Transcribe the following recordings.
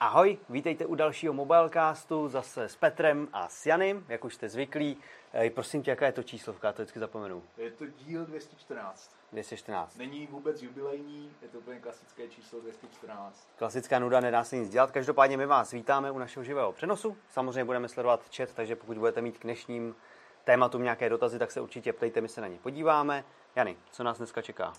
Ahoj, vítejte u dalšího Mobilecastu zase s Petrem a s Janem, jak už jste zvyklí. Ej, prosím tě, jaká je to číslovka, to vždycky zapomenu. Je to díl 214. 214. Není vůbec jubilejní, je to úplně klasické číslo 214. Klasická nuda, nedá se nic dělat. Každopádně my vás vítáme u našeho živého přenosu. Samozřejmě budeme sledovat chat, takže pokud budete mít k dnešním tématům nějaké dotazy, tak se určitě ptejte, my se na ně podíváme. Jany, co nás dneska čeká?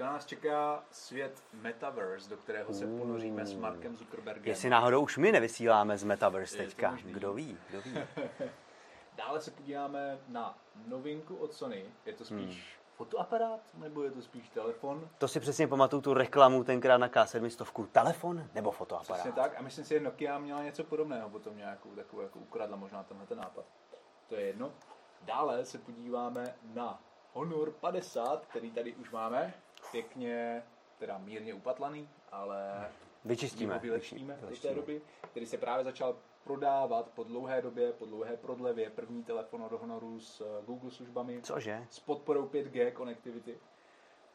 Dneska nás čeká svět Metaverse, do kterého se ponoříme s Markem Zuckerbergem. Jestli náhodou už my nevysíláme z Metaverse Je teďka. Kdo ví, kdo ví. Dále se podíváme na novinku od Sony. Je to spíš Hmm. fotoaparát, nebo je to spíš telefon? To si přesně pamatuju tu reklamu tenkrát na K700. Telefon nebo fotoaparát? Přesně tak. A myslím si, že Nokia měla něco podobného potom nějakou takovou, jako ukradla možná tenhle ten nápad. To je jedno. Dále se podíváme na Honor 50, který tady už máme. Pěkně, teda mírně upatlaný, ale Vyčistíme. vylepšíme do té doby, který se právě začal prodávat po dlouhé době, po dlouhé prodlevě. První telefon od Honoru s eh, Google službami, Cože? s podporou 5G connectivity.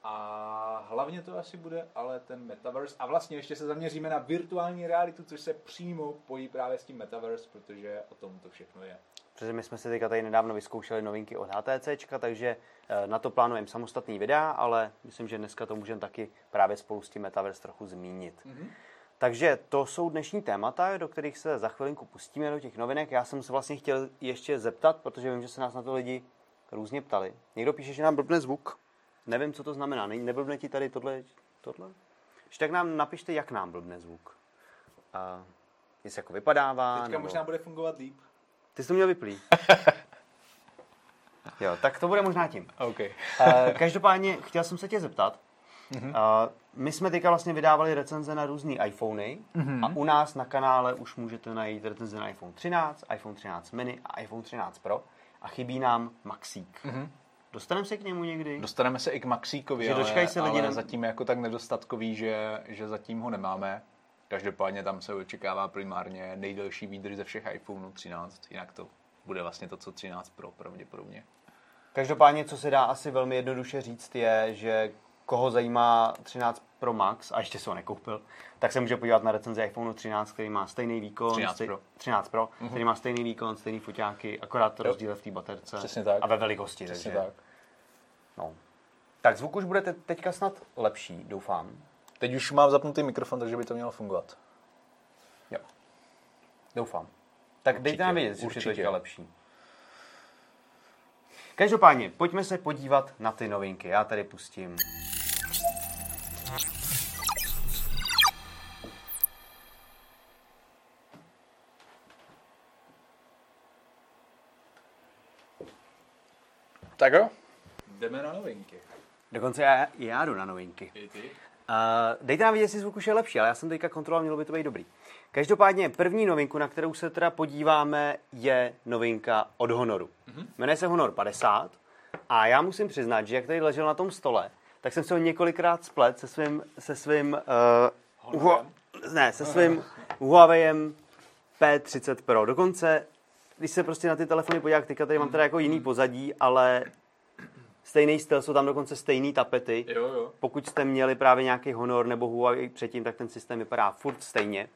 A hlavně to asi bude ale ten Metaverse. A vlastně ještě se zaměříme na virtuální realitu, což se přímo pojí právě s tím Metaverse, protože o tom to všechno je. Protože my jsme si teďka tady nedávno vyzkoušeli novinky od HTC, takže eh, na to plánujeme samostatný videa, ale myslím, že dneska to můžeme taky právě spolu s tím Metaverse trochu zmínit. Mhm. Takže to jsou dnešní témata, do kterých se za chvilinku pustíme do těch novinek. Já jsem se vlastně chtěl ještě zeptat, protože vím, že se nás na to lidi různě ptali. Někdo píše, že nám blbne zvuk. Nevím, co to znamená. Ne- Neblbne ti tady tohle? tohle? Když tak nám napište, jak nám blbne zvuk. A jestli jako vypadává. Teďka možná bude fungovat líp. Ty jsi to měl vyplý. jo, tak to bude možná tím. OK. Eh, Každopádně chtěl jsem se tě zeptat. Uh, my jsme teďka vlastně vydávali recenze na různé iPhony a u nás na kanále už můžete najít recenze na iPhone 13, iPhone 13 mini a iPhone 13 Pro a chybí nám Maxík. Dostaneme se k němu někdy? Dostaneme se i k Maxíkovi, Že ale, se lidi ale na- zatím je jako tak nedostatkový, že, že zatím ho nemáme. Každopádně tam se očekává primárně nejdelší výdrž ze všech iPhoneů 13, jinak to bude vlastně to, co 13 Pro pravděpodobně. Každopádně, co se dá asi velmi jednoduše říct, je, že koho zajímá 13 Pro Max a ještě se ho nekoupil, tak se může podívat na recenzi iPhone 13, který má stejný výkon. 13 stej- Pro. 13 Pro, který má stejný výkon, stejný foťáky, akorát to rozdíl v té baterce. Přesně tak. A ve velikosti. Přesně takže, tak. No. Tak zvuk už bude te- teďka snad lepší, doufám. Teď už mám zapnutý mikrofon, takže by to mělo fungovat. Jo. Doufám. Tak dejte nám vědět, jestli už je to určitě. lepší. Každopádně, pojďme se podívat na ty novinky. Já tady pustím. Tak jo. Jdeme na novinky. Dokonce já, já jdu na novinky. I ty? Uh, dejte nám vědět, jestli zvuk už je lepší, ale já jsem teďka kontroloval, mělo by to být dobrý. Každopádně první novinku, na kterou se teda podíváme, je novinka od Honoru. Mm-hmm. Jmenuje se Honor 50 a já musím přiznat, že jak tady ležel na tom stole, tak jsem se ho několikrát splet se svým, se svým uh, Honorem? ne, se svým Huawei P30 Pro. Dokonce, když se prostě na ty telefony podívám, teďka tady mám teda jako jiný pozadí, ale stejný styl, jsou tam dokonce stejný tapety Jo, jo. pokud jste měli právě nějaký Honor nebo Huawei předtím, tak ten systém vypadá furt stejně.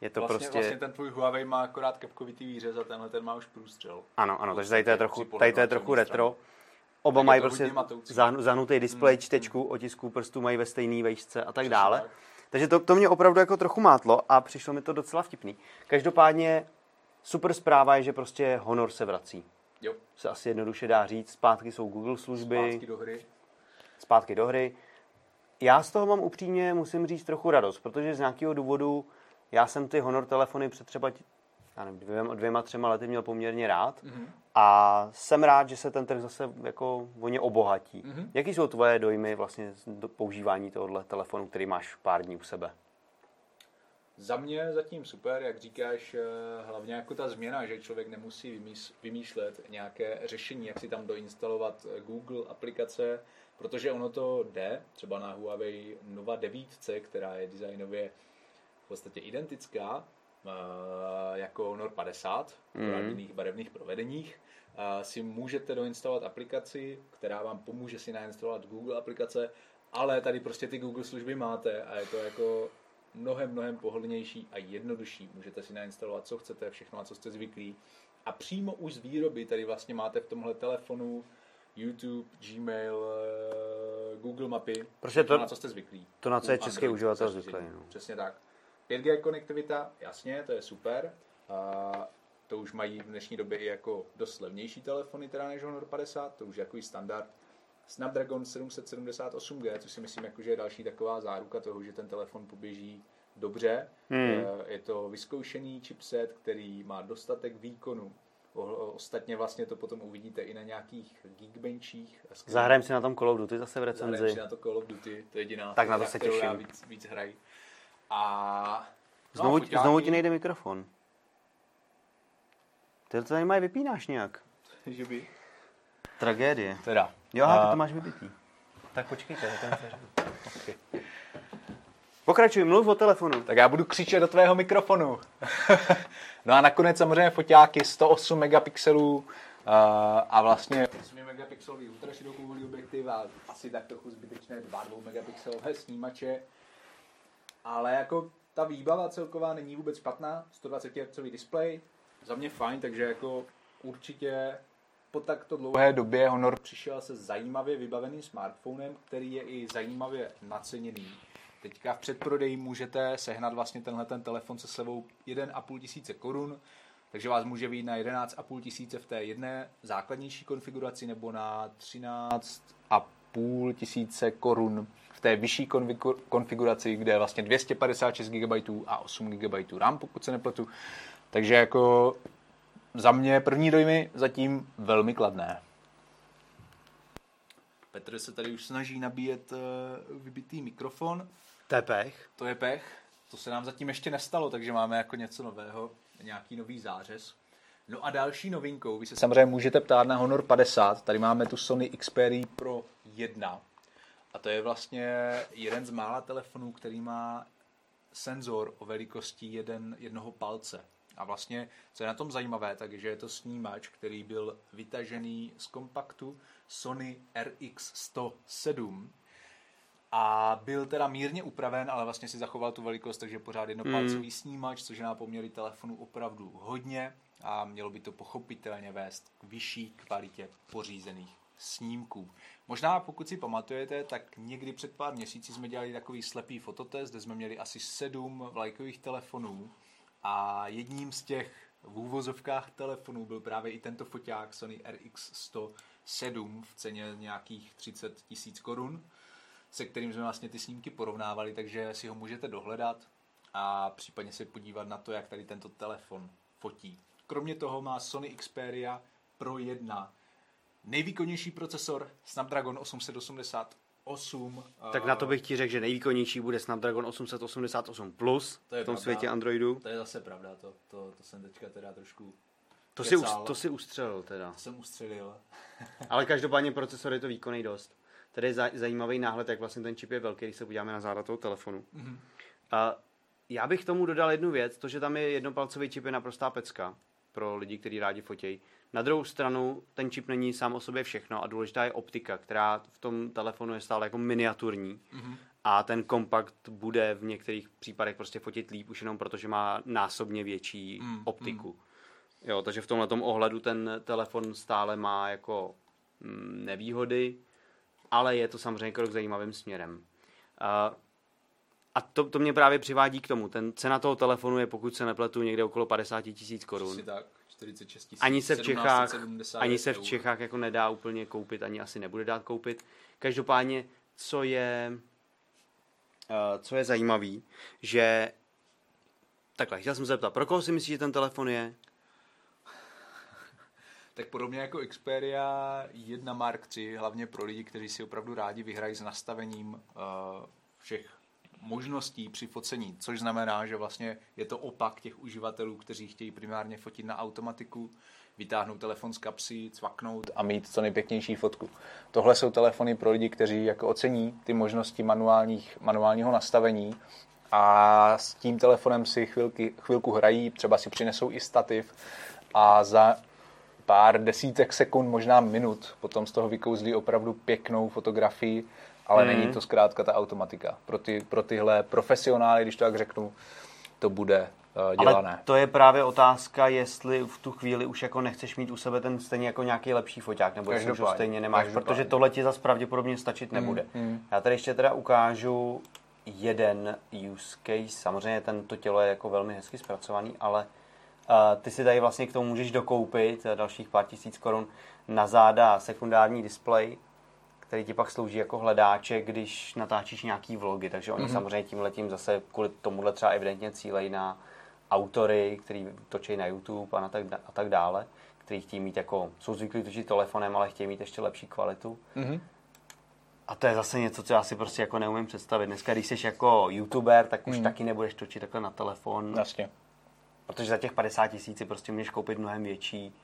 Je to Vlastně, prostě... vlastně ten tvůj Huawei má akorát kepkovitý výřez a tenhle ten má už průstřel. Ano, ano, takže tady to je trochu, tady to je trochu retro. Oba mají prostě zahnutý displej, čtečku, otisků prstů mají ve stejné vejšce a tak dále. tak. Takže to, to mě opravdu jako trochu mátlo a přišlo mi to docela vtipný. Každopádně super zpráva je, že prostě Honor se vrací. Jo. Se asi jednoduše dá říct, zpátky jsou Google služby. Zpátky do hry. zpátky do hry. Já z toho mám upřímně, musím říct, trochu radost, protože z nějakého důvodu já jsem ty Honor telefony před třeba já nevím, dvěma, dvěma, třema lety měl poměrně rád Mhm. a jsem rád, že se ten trh zase jako o ně obohatí. Mhm. Jaký jsou tvoje dojmy vlastně z do používání tohohle telefonu, který máš pár dní u sebe? Za mě zatím super, jak říkáš, eh, hlavně jako ta změna, že člověk nemusí vymýšlet nějaké řešení, jak si tam doinstalovat eh, Google aplikace, protože ono to jde, třeba na Huawei Nova 9, která je designově v podstatě identická eh, jako Honor 50, mm. v jiných barevných provedeních, si můžete doinstalovat aplikaci, která vám pomůže si nainstalovat Google aplikace, ale tady prostě ty Google služby máte a je to jako mnohem, mnohem pohodlnější a jednodušší. Můžete si nainstalovat, co chcete, všechno, na co jste zvyklí. A přímo už z výroby tady vlastně máte v tomhle telefonu YouTube, Gmail, eh, Google mapy, Protože to- na co jste zvyklí. to, na co je český uživatel zvyklý, no. Přesně tak. 5G konektivita, jasně, to je super. A to už mají v dnešní době i jako dost levnější telefony teda než Honor 50, to už je jako standard. Snapdragon 778G, což si myslím, jako, že je další taková záruka toho, že ten telefon poběží dobře. Hmm. Eh, Je to vyzkoušený chipset, který má dostatek výkonu. Ostatně vlastně to potom uvidíte i na nějakých Geekbenchích. a Zahrajeme si na tom Call of Duty zase v Zahrajeme recenzi. si na to Call of Duty, to je jediná, Tak na to se já těším. víc, víc. A no, Znovu, foťáky- znovu ti nejde mikrofon. Ty to tady mají vypínáš nějak. že by... Tragédie. Teda. Jo, ty A- to máš vybitý. Tak počkejte, to je Pokračuj, mluv o telefonu. Tak já budu křičet do tvého mikrofonu. no a nakonec samozřejmě foťáky 108 megapixelů uh, a vlastně 8 megapixelový ultraširokouhlý objektiv a asi tak trochu zbytečné 2 2 megapixelové snímače. Ale jako ta výbava celková není vůbec špatná, 120 Hz displej, za mě fajn, takže jako určitě po takto dlouhé době Honor přišel se zajímavě vybaveným smartphonem, který je i zajímavě naceněný. Teďka v předprodeji můžete sehnat vlastně tenhle ten telefon se slevou 1,5 tisíce korun, takže vás může vyjít na 11,5 tisíce v té jedné základnější konfiguraci nebo na 13,5 tisíce korun v té vyšší konfigu- konfiguraci, kde je vlastně 256 GB a 8 GB RAM, pokud se nepletu. Takže jako za mě první dojmy zatím velmi kladné. Petr se tady už snaží nabíjet uh, vybitý mikrofon. Tepech. To je pech. To se nám zatím ještě nestalo, takže máme jako něco nového, nějaký nový zářez. No a další novinkou, vy se samozřejmě můžete ptát na Honor 50, tady máme tu Sony Xperia Pro 1. A to je vlastně jeden z mála telefonů, který má senzor o velikosti jeden, jednoho palce. A vlastně, co je na tom zajímavé, takže je to snímač, který byl vytažený z kompaktu Sony RX107, a byl teda mírně upraven, ale vlastně si zachoval tu velikost, takže pořád jednopalcový snímač, což je na poměry telefonu opravdu hodně a mělo by to pochopitelně vést k vyšší kvalitě pořízených snímků. Možná pokud si pamatujete, tak někdy před pár měsíci jsme dělali takový slepý fototest, kde jsme měli asi sedm vlajkových telefonů a jedním z těch v úvozovkách telefonů byl právě i tento foťák Sony RX107 v ceně nějakých 30 tisíc korun se kterým jsme vlastně ty snímky porovnávali, takže si ho můžete dohledat a případně se podívat na to, jak tady tento telefon fotí. Kromě toho má Sony Xperia Pro 1 nejvýkonnější procesor Snapdragon 888. Tak na to bych ti řekl, že nejvýkonnější bude Snapdragon 888 Plus To je v tom pravda. světě Androidu. To je zase pravda, to, to, to jsem teďka teda trošku To si, us- to si ustřelil teda. to jsem ustřelil. Ale každopádně procesor je to výkonný dost. Tady je za- zajímavý náhled, jak vlastně ten čip je velký, když se podíváme na záda toho telefonu. Mhm. A já bych tomu dodal jednu věc, to, že tam je jednopalcový čip je naprostá pecka pro lidi, kteří rádi fotějí. Na druhou stranu, ten čip není sám o sobě všechno a důležitá je optika, která v tom telefonu je stále jako miniaturní. Mhm. A ten kompakt bude v některých případech prostě fotit líp, už jenom protože má násobně větší Mm, optiku. Jo, takže v tomhle ohledu ten telefon stále má jako mm, nevýhody, ale je to samozřejmě krok zajímavým směrem. A, a to, to mě právě přivádí k tomu. Ten cena toho telefonu je, pokud se nepletu, někde okolo 50 tisíc korun. Asi tak, 46 tisíc. Ani se v Čechách, 1770 ani se v. Čechách jako nedá úplně koupit, ani asi nebude dát koupit. Každopádně, co je, uh, co je zajímavý, že takhle, chtěl jsem se zeptat, pro koho si myslíš, že ten telefon je? Tak podobně jako Xperia 1 Mark III, hlavně pro lidi, kteří si opravdu rádi vyhrají s nastavením uh, všech možností při focení, což znamená, že vlastně je to opak těch uživatelů, kteří chtějí primárně fotit na automatiku, vytáhnout telefon z kapsy, cvaknout a mít co nejpěknější fotku. Tohle jsou telefony pro lidi, kteří jako ocení ty možnosti manuálních, manuálního nastavení a s tím telefonem si chvilky, chvilku hrají, třeba si přinesou i stativ a za pár desítek sekund, možná minut, potom z toho vykouzlí opravdu pěknou fotografii ale Mhm. není to zkrátka ta automatika. Pro, ty, pro tyhle profesionály, když to tak řeknu, to bude uh, dělané. Ale to je právě otázka, jestli v tu chvíli už jako nechceš mít u sebe ten stejně jako nějaký lepší foťák, nebo jestli už ho stejně nemáš, každopádně. protože tohle ti zase pravděpodobně stačit nebude. mm. Já tady ještě teda ukážu jeden use case. Samozřejmě tento tělo je jako velmi hezky zpracovaný, ale uh, ty si tady vlastně k tomu můžeš dokoupit eh, dalších pár tisíc korun na záda sekundární displej, který ti pak slouží jako hledáček, když natáčíš nějaký vlogy. Takže oni mm-hmm. samozřejmě tím letím zase kvůli tomuhle třeba evidentně cílejí na autory, který točí na YouTube a, na tak, a tak dále, který chtějí mít jako, jsou zvyklí točit telefonem, ale chtějí mít ještě lepší kvalitu. Mhm. A to je zase něco, co já si prostě jako neumím představit. Dneska, když jsi jako youtuber, tak už Hmm. taky nebudeš točit takhle na telefon, Jasně. protože za těch 50 tisíc si prostě můžeš koupit mnohem větší,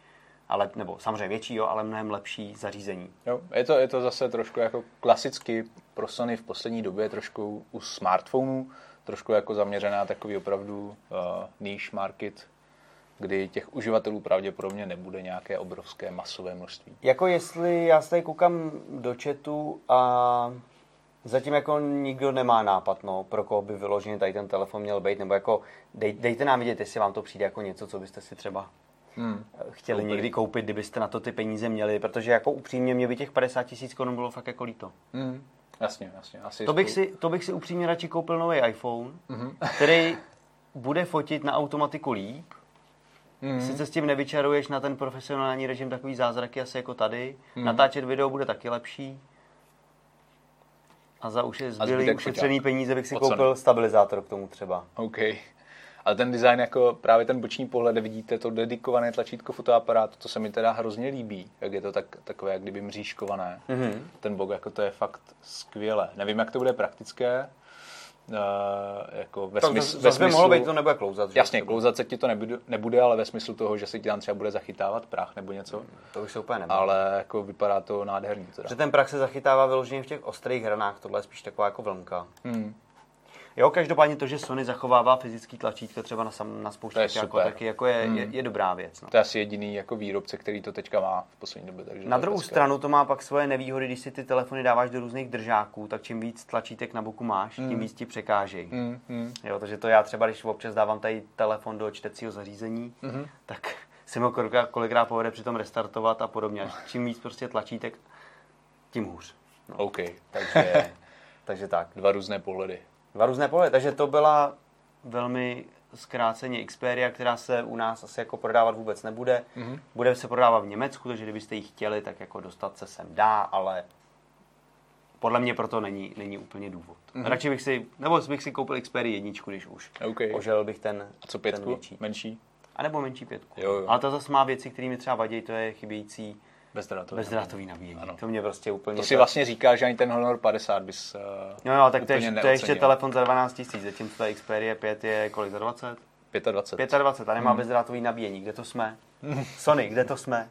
ale, nebo samozřejmě větší, jo, ale mnohem lepší zařízení. Jo, je to, je to zase trošku jako klasicky pro Sony v poslední době trošku u smartphonů, trošku jako zaměřená takový opravdu uh, niche market, kdy těch uživatelů pravděpodobně nebude nějaké obrovské masové množství. Jako jestli já se tady koukám do chatu a zatím jako nikdo nemá nápad, no, pro koho by vyloženě tady ten telefon měl být, nebo jako dej, dejte nám vědět, jestli vám to přijde jako něco, co byste si třeba Hmm. chtěli Koupili. někdy koupit, kdybyste na to ty peníze měli, protože jako upřímně mě by těch 50 tisíc korun bylo fakt jako líto. Hmm. Jasně, jasně. Asi To bych, spolu- si, to bych si upřímně radši koupil nový iPhone, Mhm. který bude fotit na automatiku líp. Mhm. Sice s tím nevyčaruješ na ten profesionální režim takový zázraky asi jako tady. Mhm. Natáčet video bude taky lepší. A za uše zbylý ušetřený peníze bych si Sony. koupil stabilizátor k tomu třeba. OK. Ale ten design, jako právě ten boční pohled, vidíte to dedikované tlačítko fotoaparátu, to se mi teda hrozně líbí, jak je to tak, takové, jak kdyby mřížkované. Mhm. Ten bok, jako to je fakt skvěle. Nevím, jak to bude praktické, uh, jako ve, To smysl, zase ve by smyslu... mohlo být, to nebude klouzat. že? Jasně, klouzat se ti to nebude, nebude, ale ve smyslu toho, že se ti tam třeba bude zachytávat prach nebo něco. To už se úplně nebude. Ale jako vypadá to nádherně teda. Že ten prach se zachytává vyloženě v těch ostrých hranách, tohle je spíš taková jako vlnka. Hmm. Jo, každopádně to, že Sony zachovává fyzický tlačítko třeba na, sam, na spouště To je jako, taky jako je, Hmm. je, je, dobrá věc. No. To je asi jediný jako výrobce, který to teďka má v poslední době. Takže Na druhou pecka. stranu to má pak svoje nevýhody, když si ty telefony dáváš do různých držáků, tak čím víc tlačítek na boku máš, tím víc ti překážejí. Hmm, hmm. Jo, takže to já třeba, když občas dávám tady telefon do čtecího zařízení, Mhm. tak si mi ho kolikrát, kolikrát povede přitom restartovat a podobně. Čím víc prostě tlačítek, tím hůř. OK. Takže, takže tak. Dva různé pohledy. Dva různé pohledy. Takže to byla velmi zkráceně Xperia, která se u nás asi jako prodávat vůbec nebude. Mhm. Bude se prodávat v Německu, takže kdybyste ji chtěli, tak jako dostat se sem dá, ale podle mě proto není, není úplně důvod. Mhm. Radši bych si, nebo bych si koupil Xperia jedničku, když už. OK. Ožel bych ten, A co ten pětku? větší. Menší? A nebo menší pětku. Jo, jo. Ale to zase má věci, které mi třeba vadí, to je chybějící Bezdrátový. bezdrátový nabíjení. Ano. To mě prostě úplně... To si vlastně říká, že ani ten Honor 50 bys uh, Jo, jo, tak to je, to je ještě telefon za 12 000, zatímco ta Xperia 5 je kolik za 20? 25. 25 a nemá Hmm. bezdrátový nabíjení. Kde to jsme? Sony, kde to jsme?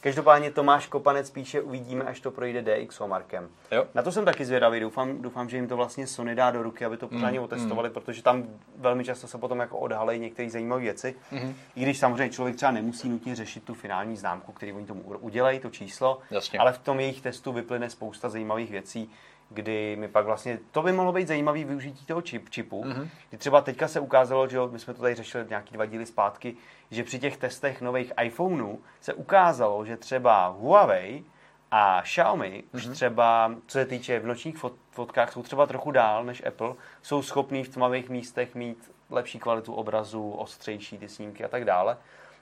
Každopádně Tomáš Kopanec píše, uvidíme, až to projde DX Markem. Jo. Na to jsem taky zvědavý, doufám, doufám, že jim to vlastně Sony dá do ruky, aby to pořádně Mm, otestovali, protože tam velmi často se potom jako odhalí některé zajímavé věci. Mhm. I když samozřejmě člověk třeba nemusí nutně řešit tu finální známku, který oni tomu udělají, to číslo, Jasně. ale v tom jejich testu vyplyne spousta zajímavých věcí, kdy mi pak vlastně, to by mohlo být zajímavý využití toho čip, čipu, Mhm. kdy třeba teďka se ukázalo, že jo, my jsme to tady řešili nějaký dva díly zpátky, že při těch testech nových iPhoneů se ukázalo, že třeba Huawei a Xiaomi už Mhm. třeba, co se týče v nočních fot, fotkách, jsou třeba trochu dál než Apple, jsou schopní v tmavých místech mít lepší kvalitu obrazu, ostřejší ty snímky a tak dále.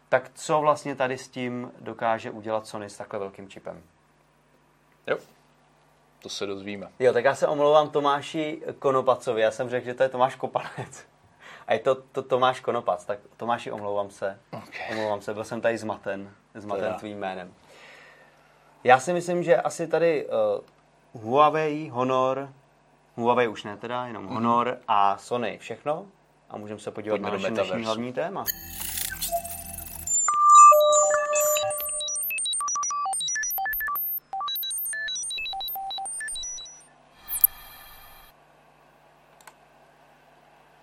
Tak co vlastně tady s tím dokáže udělat Sony s takhle velkým čipem? Jo. To se dozvíme. Jo, tak já se omlouvám Tomáši Konopacovi. Já jsem řekl, že to je Tomáš Kopanec. A je to, to Tomáš Konopac. Tak Tomáši, omlouvám se. Okay. Omlouvám se, byl jsem tady zmaten. Zmaten Teda. tvým jménem. Já si myslím, že asi tady uh, Huawei, Honor, Huawei už ne teda, jenom Mhm. Honor a Sony. Všechno? A můžeme se podívat Pojďme na naše dnešní hlavní téma.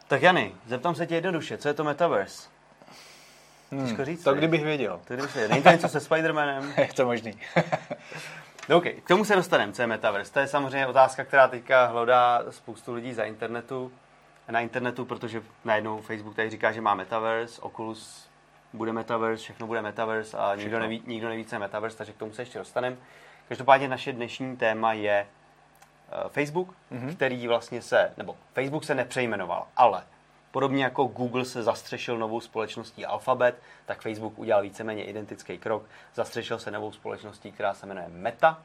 Tak Jany, zeptám se tě jednoduše, co je to Metaverse? Těžko říct. To kdybych věděl. To kdybych věděl. Není to něco se Spidermanem? Je to možný. No OK, k tomu se dostaneme, co je Metaverse. To je samozřejmě otázka, která teďka hlodá spoustu lidí za internetu, na internetu, protože najednou Facebook tady říká, že má Metaverse, Oculus bude Metaverse, všechno bude Metaverse a nikdo neví, nikdo neví, co je Metaverse, takže k tomu se ještě dostaneme. Každopádně naše dnešní téma je Facebook, mm-hmm. který vlastně se, nebo Facebook se nepřejmenoval, ale podobně jako Google se zastřešil novou společností Alphabet, tak Facebook udělal víceméně identický krok, zastřešil se novou společností, která se jmenuje Meta,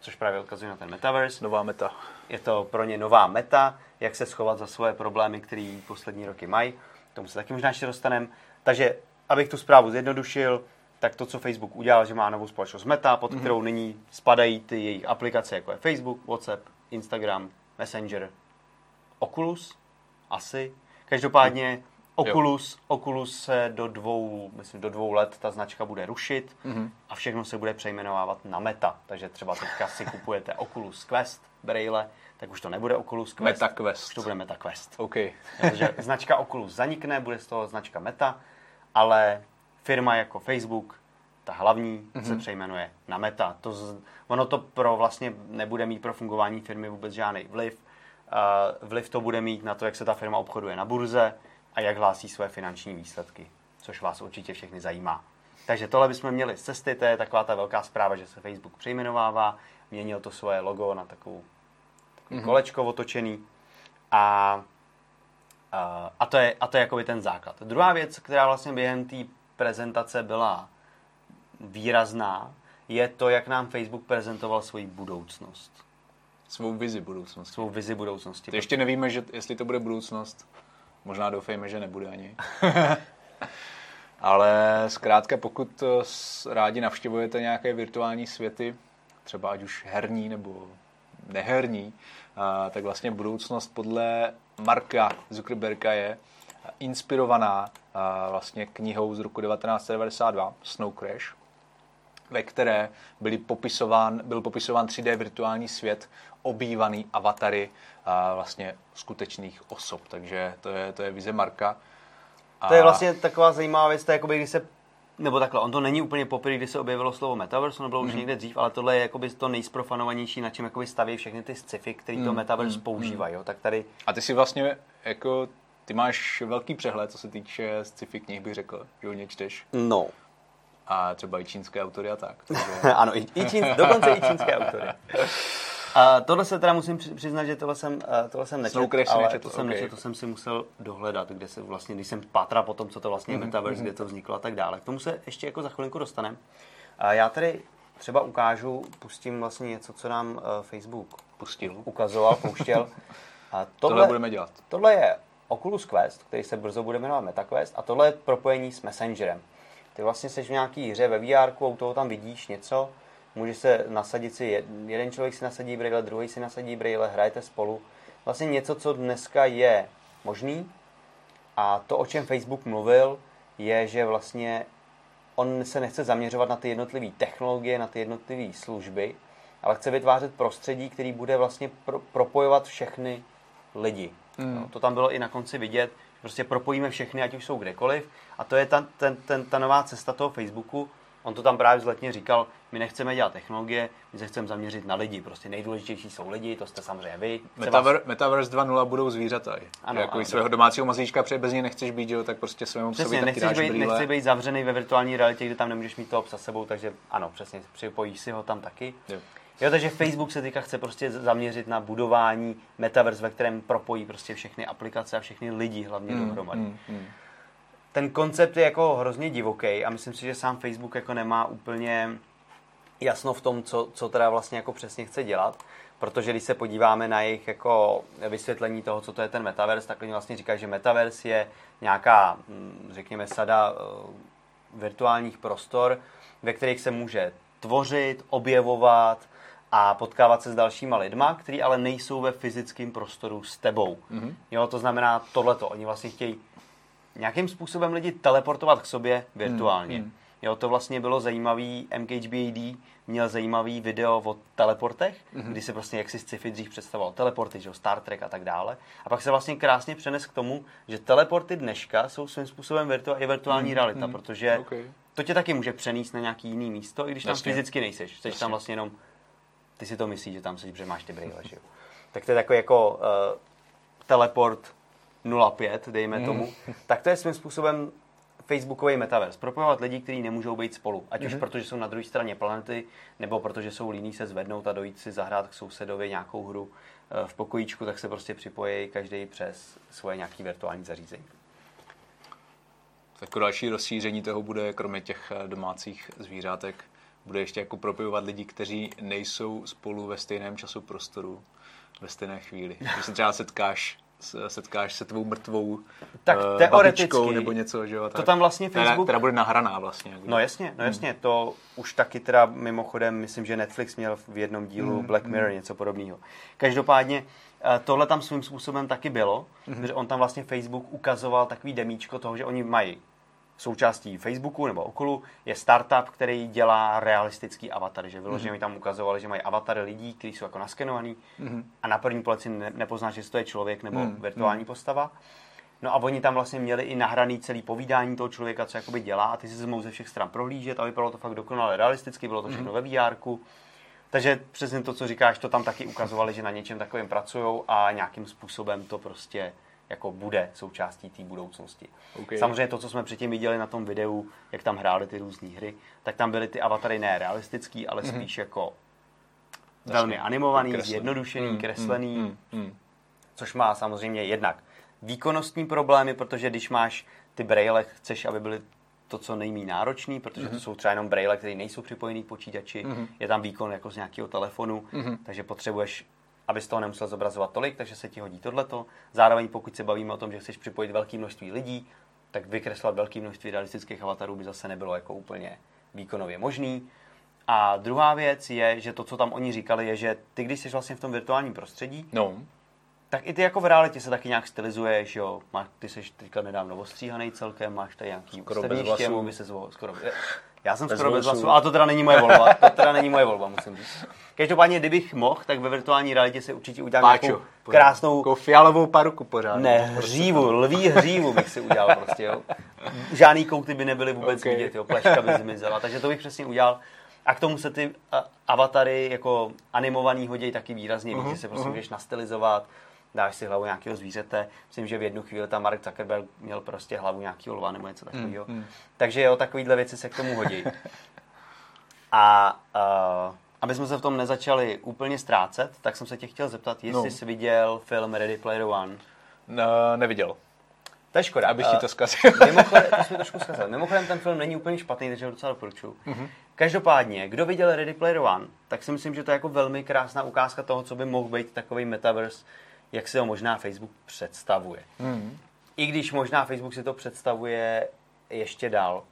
což právě ukazuje na ten Metaverse. Nová meta. Je to pro ně nová meta, jak se schovat za svoje problémy, které poslední roky mají. K tomu se taky možná ještě dostaneme. Takže, abych tu zprávu zjednodušil, tak to, co Facebook udělal, že má novou společnost Meta, pod mm-hmm. kterou nyní spadají ty jejich aplikace, jako je Facebook, WhatsApp, Instagram, Messenger, Oculus, asi. Každopádně Oculus, Oculus se do dvou, myslím, do dvou let ta značka bude rušit mm-hmm. a všechno se bude přejmenovávat na Meta. Takže třeba teďka si kupujete Oculus Quest, Braille, tak už to nebude Oculus Quest. Meta Quest. Už to bude Meta Quest. OK. Takže značka Oculus zanikne, bude z toho značka Meta, ale firma jako Facebook, ta hlavní, mm-hmm. se přejmenuje na Meta. To z, ono to pro vlastně nebude mít pro fungování firmy vůbec žádný vliv. Uh, vliv to bude mít na to, jak se ta firma obchoduje na burze a jak hlásí své finanční výsledky, což vás určitě všechny zajímá. Takže tohle bychom měli z cesty, to je taková ta velká zpráva, že se Facebook přejmenovává, měnil to svoje logo na takovou, takový mm-hmm. kolečko otočený a, a, a to je, a to je jakoby ten základ. Druhá věc, která vlastně během té prezentace byla výrazná, je to, jak nám Facebook prezentoval svoji budoucnost. Svou vizi budoucnosti. Svou vizi budoucnosti. To ještě nevíme, že, jestli to bude budoucnost. Možná doufejme, že nebude ani. Ale zkrátka, pokud rádi navštěvujete nějaké virtuální světy, třeba ať už herní nebo neherní, tak vlastně budoucnost podle Marka Zuckerberga je inspirovaná vlastně knihou z roku 1992 Snow Crash, ve které byly popisován, byl popisován 3D virtuální svět obývaný avatary vlastně skutečných osob. Takže to je, to je vize Marka. A... To je vlastně taková zajímavá věc, to je jakoby, když se nebo takhle, on to není úplně poprvé, kdy se objevilo slovo metaverse, ono bylo mm. už mhm. někde dřív, ale tohle je jakoby to nejsprofanovanější, na čem jakoby staví všechny ty sci-fi, který mm. to mhm. metaverse mm. používají. Jo? Tak tady... A ty si vlastně jako, ty máš velký přehled, co se týče sci-fi knih, bych řekl, že hodně čteš. No. A třeba i čínské autory a tak. Takže... ano, i, i čín, dokonce i čínské autory. A tohle se teda musím přiznat, že tohle jsem, tohle jsem nečetl, ale nečetl, to jsem okay. nečetl, to jsem si musel dohledat, kde se vlastně, když jsem pátral po tom, co to vlastně je mm-hmm. Metaverse, kde to vzniklo a tak dále. K tomu se ještě jako za chvilinku dostaneme. A já tady třeba ukážu, pustím vlastně něco, co nám uh, Facebook pustil, ukazoval, pouštěl. A tohle, tohle budeme dělat. Tohle je Oculus Quest, který se brzo bude jmenovat MetaQuest a tohle je propojení s Messengerem. Ty vlastně jsi v nějaký hře ve VR, u toho tam vidíš něco, může se nasadit si, jeden člověk si nasadí braille, druhý si nasadí braille, hrajete spolu. Vlastně něco, co dneska je možný a to, o čem Facebook mluvil, je, že vlastně on se nechce zaměřovat na ty jednotlivé technologie, na ty jednotlivé služby, ale chce vytvářet prostředí, který bude vlastně pro, propojovat všechny lidi. Mm. No, to tam bylo i na konci vidět, prostě propojíme všechny, ať už jsou kdekoliv. A to je ta, ten, ten, ta nová cesta toho Facebooku, On to tam právě vzletně říkal, my nechceme dělat technologie, my se chceme zaměřit na lidi. Prostě nejdůležitější jsou lidi, to jste samozřejmě vy. Metaver, vás... Metaverse 2.0 budou zvířata. Ano, jako ano, svého domácího mazlíčka, protože bez něj nechceš být, jo, tak prostě svému přesně, psovi nechceš být, nechceš být zavřený ve virtuální realitě, kde tam nemůžeš mít toho psa sebou, takže ano, přesně, připojíš si ho tam taky. Jo. Jo, takže Facebook se teďka chce prostě zaměřit na budování metaverse, ve kterém propojí prostě všechny aplikace a všechny lidi hlavně mm, dohromady. Mm, mm ten koncept je jako hrozně divoký a myslím si, že sám Facebook jako nemá úplně jasno v tom, co, co teda vlastně jako přesně chce dělat, protože když se podíváme na jejich jako vysvětlení toho, co to je ten metaverse, tak oni vlastně říkají, že metaverse je nějaká, hm, řekněme, sada eh, virtuálních prostor, ve kterých se může tvořit, objevovat a potkávat se s dalšíma lidma, kteří ale nejsou ve fyzickém prostoru s tebou. Mm-hmm. Jo, to znamená tohleto. Oni vlastně chtějí nějakým způsobem lidi teleportovat k sobě virtuálně. Hmm, hmm. Jo, to vlastně bylo zajímavý, MKHBAD měl zajímavý video o teleportech, mm-hmm. kdy se prostě jak si sci-fi dřív představoval teleporty, že Star Trek a tak dále. A pak se vlastně krásně přenes k tomu, že teleporty dneška jsou svým způsobem virtu- je virtuální mm-hmm. realita, protože okay. to tě taky může přenést na nějaký jiný místo, i když tam Jasně. fyzicky nejseš. Jsi tam vlastně jenom ty si to myslíš, že tam jsi, že máš ty brýle, že jo. Tak to je takový jako uh, teleport 05, dejme mm. tomu. Tak to je svým způsobem Facebookový metaverse. Propojovat lidi, kteří nemůžou být spolu. Ať mm-hmm. už mhm. protože jsou na druhé straně planety, nebo protože jsou líní se zvednout a dojít si zahrát k sousedovi nějakou hru eh, v pokojíčku, tak se prostě připojí každý přes svoje nějaký virtuální zařízení. Tak další rozšíření toho bude, kromě těch eh, domácích zvířátek, bude ještě jako propojovat lidi, kteří nejsou spolu ve stejném času prostoru, ve stejné chvíli. Když se třeba setkáš setkáš se tvou mrtvou tak uh, teoreticky, nebo něco, že jo? Tak, to tam vlastně Facebook... Která, bude nahraná vlastně. Jako. No jasně, no jasně, hmm. to už taky teda mimochodem, myslím, že Netflix měl v jednom dílu hmm. Black Mirror hmm. něco podobného. Každopádně eh, tohle tam svým způsobem taky bylo, hmm. že on tam vlastně Facebook ukazoval takový demíčko toho, že oni mají součástí Facebooku nebo okolu je startup, který dělá realistický avatary, že vyloženě mm-hmm. tam ukazovali, že mají avatary lidí, kteří jsou jako naskenovaný mm-hmm. a na první pohled si ne, nepoznáš, že to je člověk nebo mm-hmm. virtuální postava. No a oni tam vlastně měli i nahraný celý povídání toho člověka, co jakoby dělá a ty si se mohou ze všech stran prohlížet a vypadalo to fakt dokonale realisticky, bylo to všechno mm-hmm. ve VR. Takže přesně to, co říkáš, to tam taky ukazovali, že na něčem takovém pracují a nějakým způsobem to prostě jako bude součástí té budoucnosti. Okay. Samozřejmě to, co jsme předtím viděli na tom videu, jak tam hráli ty různé hry, tak tam byly ty avatary ne realistický, ale mm-hmm. spíš jako velmi animovaný, kreslený. zjednodušený, mm, kreslený, mm, mm, což má samozřejmě jednak výkonnostní problémy, protože když máš ty braille, chceš, aby byly to, co nejmí náročný, protože mm-hmm. to mhm. jsou třeba jenom braille, které nejsou připojený k počítači, mm-hmm. je tam výkon jako z nějakého telefonu, mm-hmm. takže potřebuješ aby z toho nemusel zobrazovat tolik, takže se ti hodí tohleto. Zároveň pokud se bavíme o tom, že chceš připojit velké množství lidí, tak vykreslovat velké množství realistických avatarů by zase nebylo jako úplně výkonově možný. A druhá věc je, že to, co tam oni říkali, je, že ty, když jsi vlastně v tom virtuálním prostředí, no. tak i ty jako v realitě se taky nějak stylizuješ, jo. Máš, ty jsi teďka nedávno ostříhaný celkem, máš tady nějaký skoro bez vlasů. se skoro, já jsem bez skoro bez vlasů, ale to teda není moje volba, to teda není moje volba, musím říct. Každopádně, kdybych mohl, tak ve virtuální realitě se určitě udělám Páčo, nějakou krásnou... Jako fialovou paruku pořád. Ne, hřívu, lví hřívu bych si udělal prostě, jo. Žádný kouty by nebyly vůbec okay. vidět, jo, pleška by zmizela, takže to bych přesně udělal. A k tomu se ty avatary jako animovaný hodí taky výrazně uh-huh, víc, že se prostě uh-huh. můžeš nastylizovat, dáš si hlavu nějakého zvířete. Myslím, že v jednu chvíli tam Mark Zuckerberg měl prostě hlavu nějakého lva nebo něco takového. Mm, mm. Takže jo, takovýhle věci se k tomu hodí. A uh, aby jsme se v tom nezačali úplně ztrácet, tak jsem se tě chtěl zeptat, jestli no. jsi viděl film Ready Player One. No, neviděl. To je škoda. Abych ti to zkazil. Mimochodem, to jsme trošku zkazil. Mimochodem, ten film není úplně špatný, takže ho docela doporučuju. Mm-hmm. Každopádně, kdo viděl Ready Player One, tak si myslím, že to je jako velmi krásná ukázka toho, co by mohl být takový metaverse, jak si ho možná Facebook představuje. Mm-hmm. I když možná Facebook si to představuje ještě dál.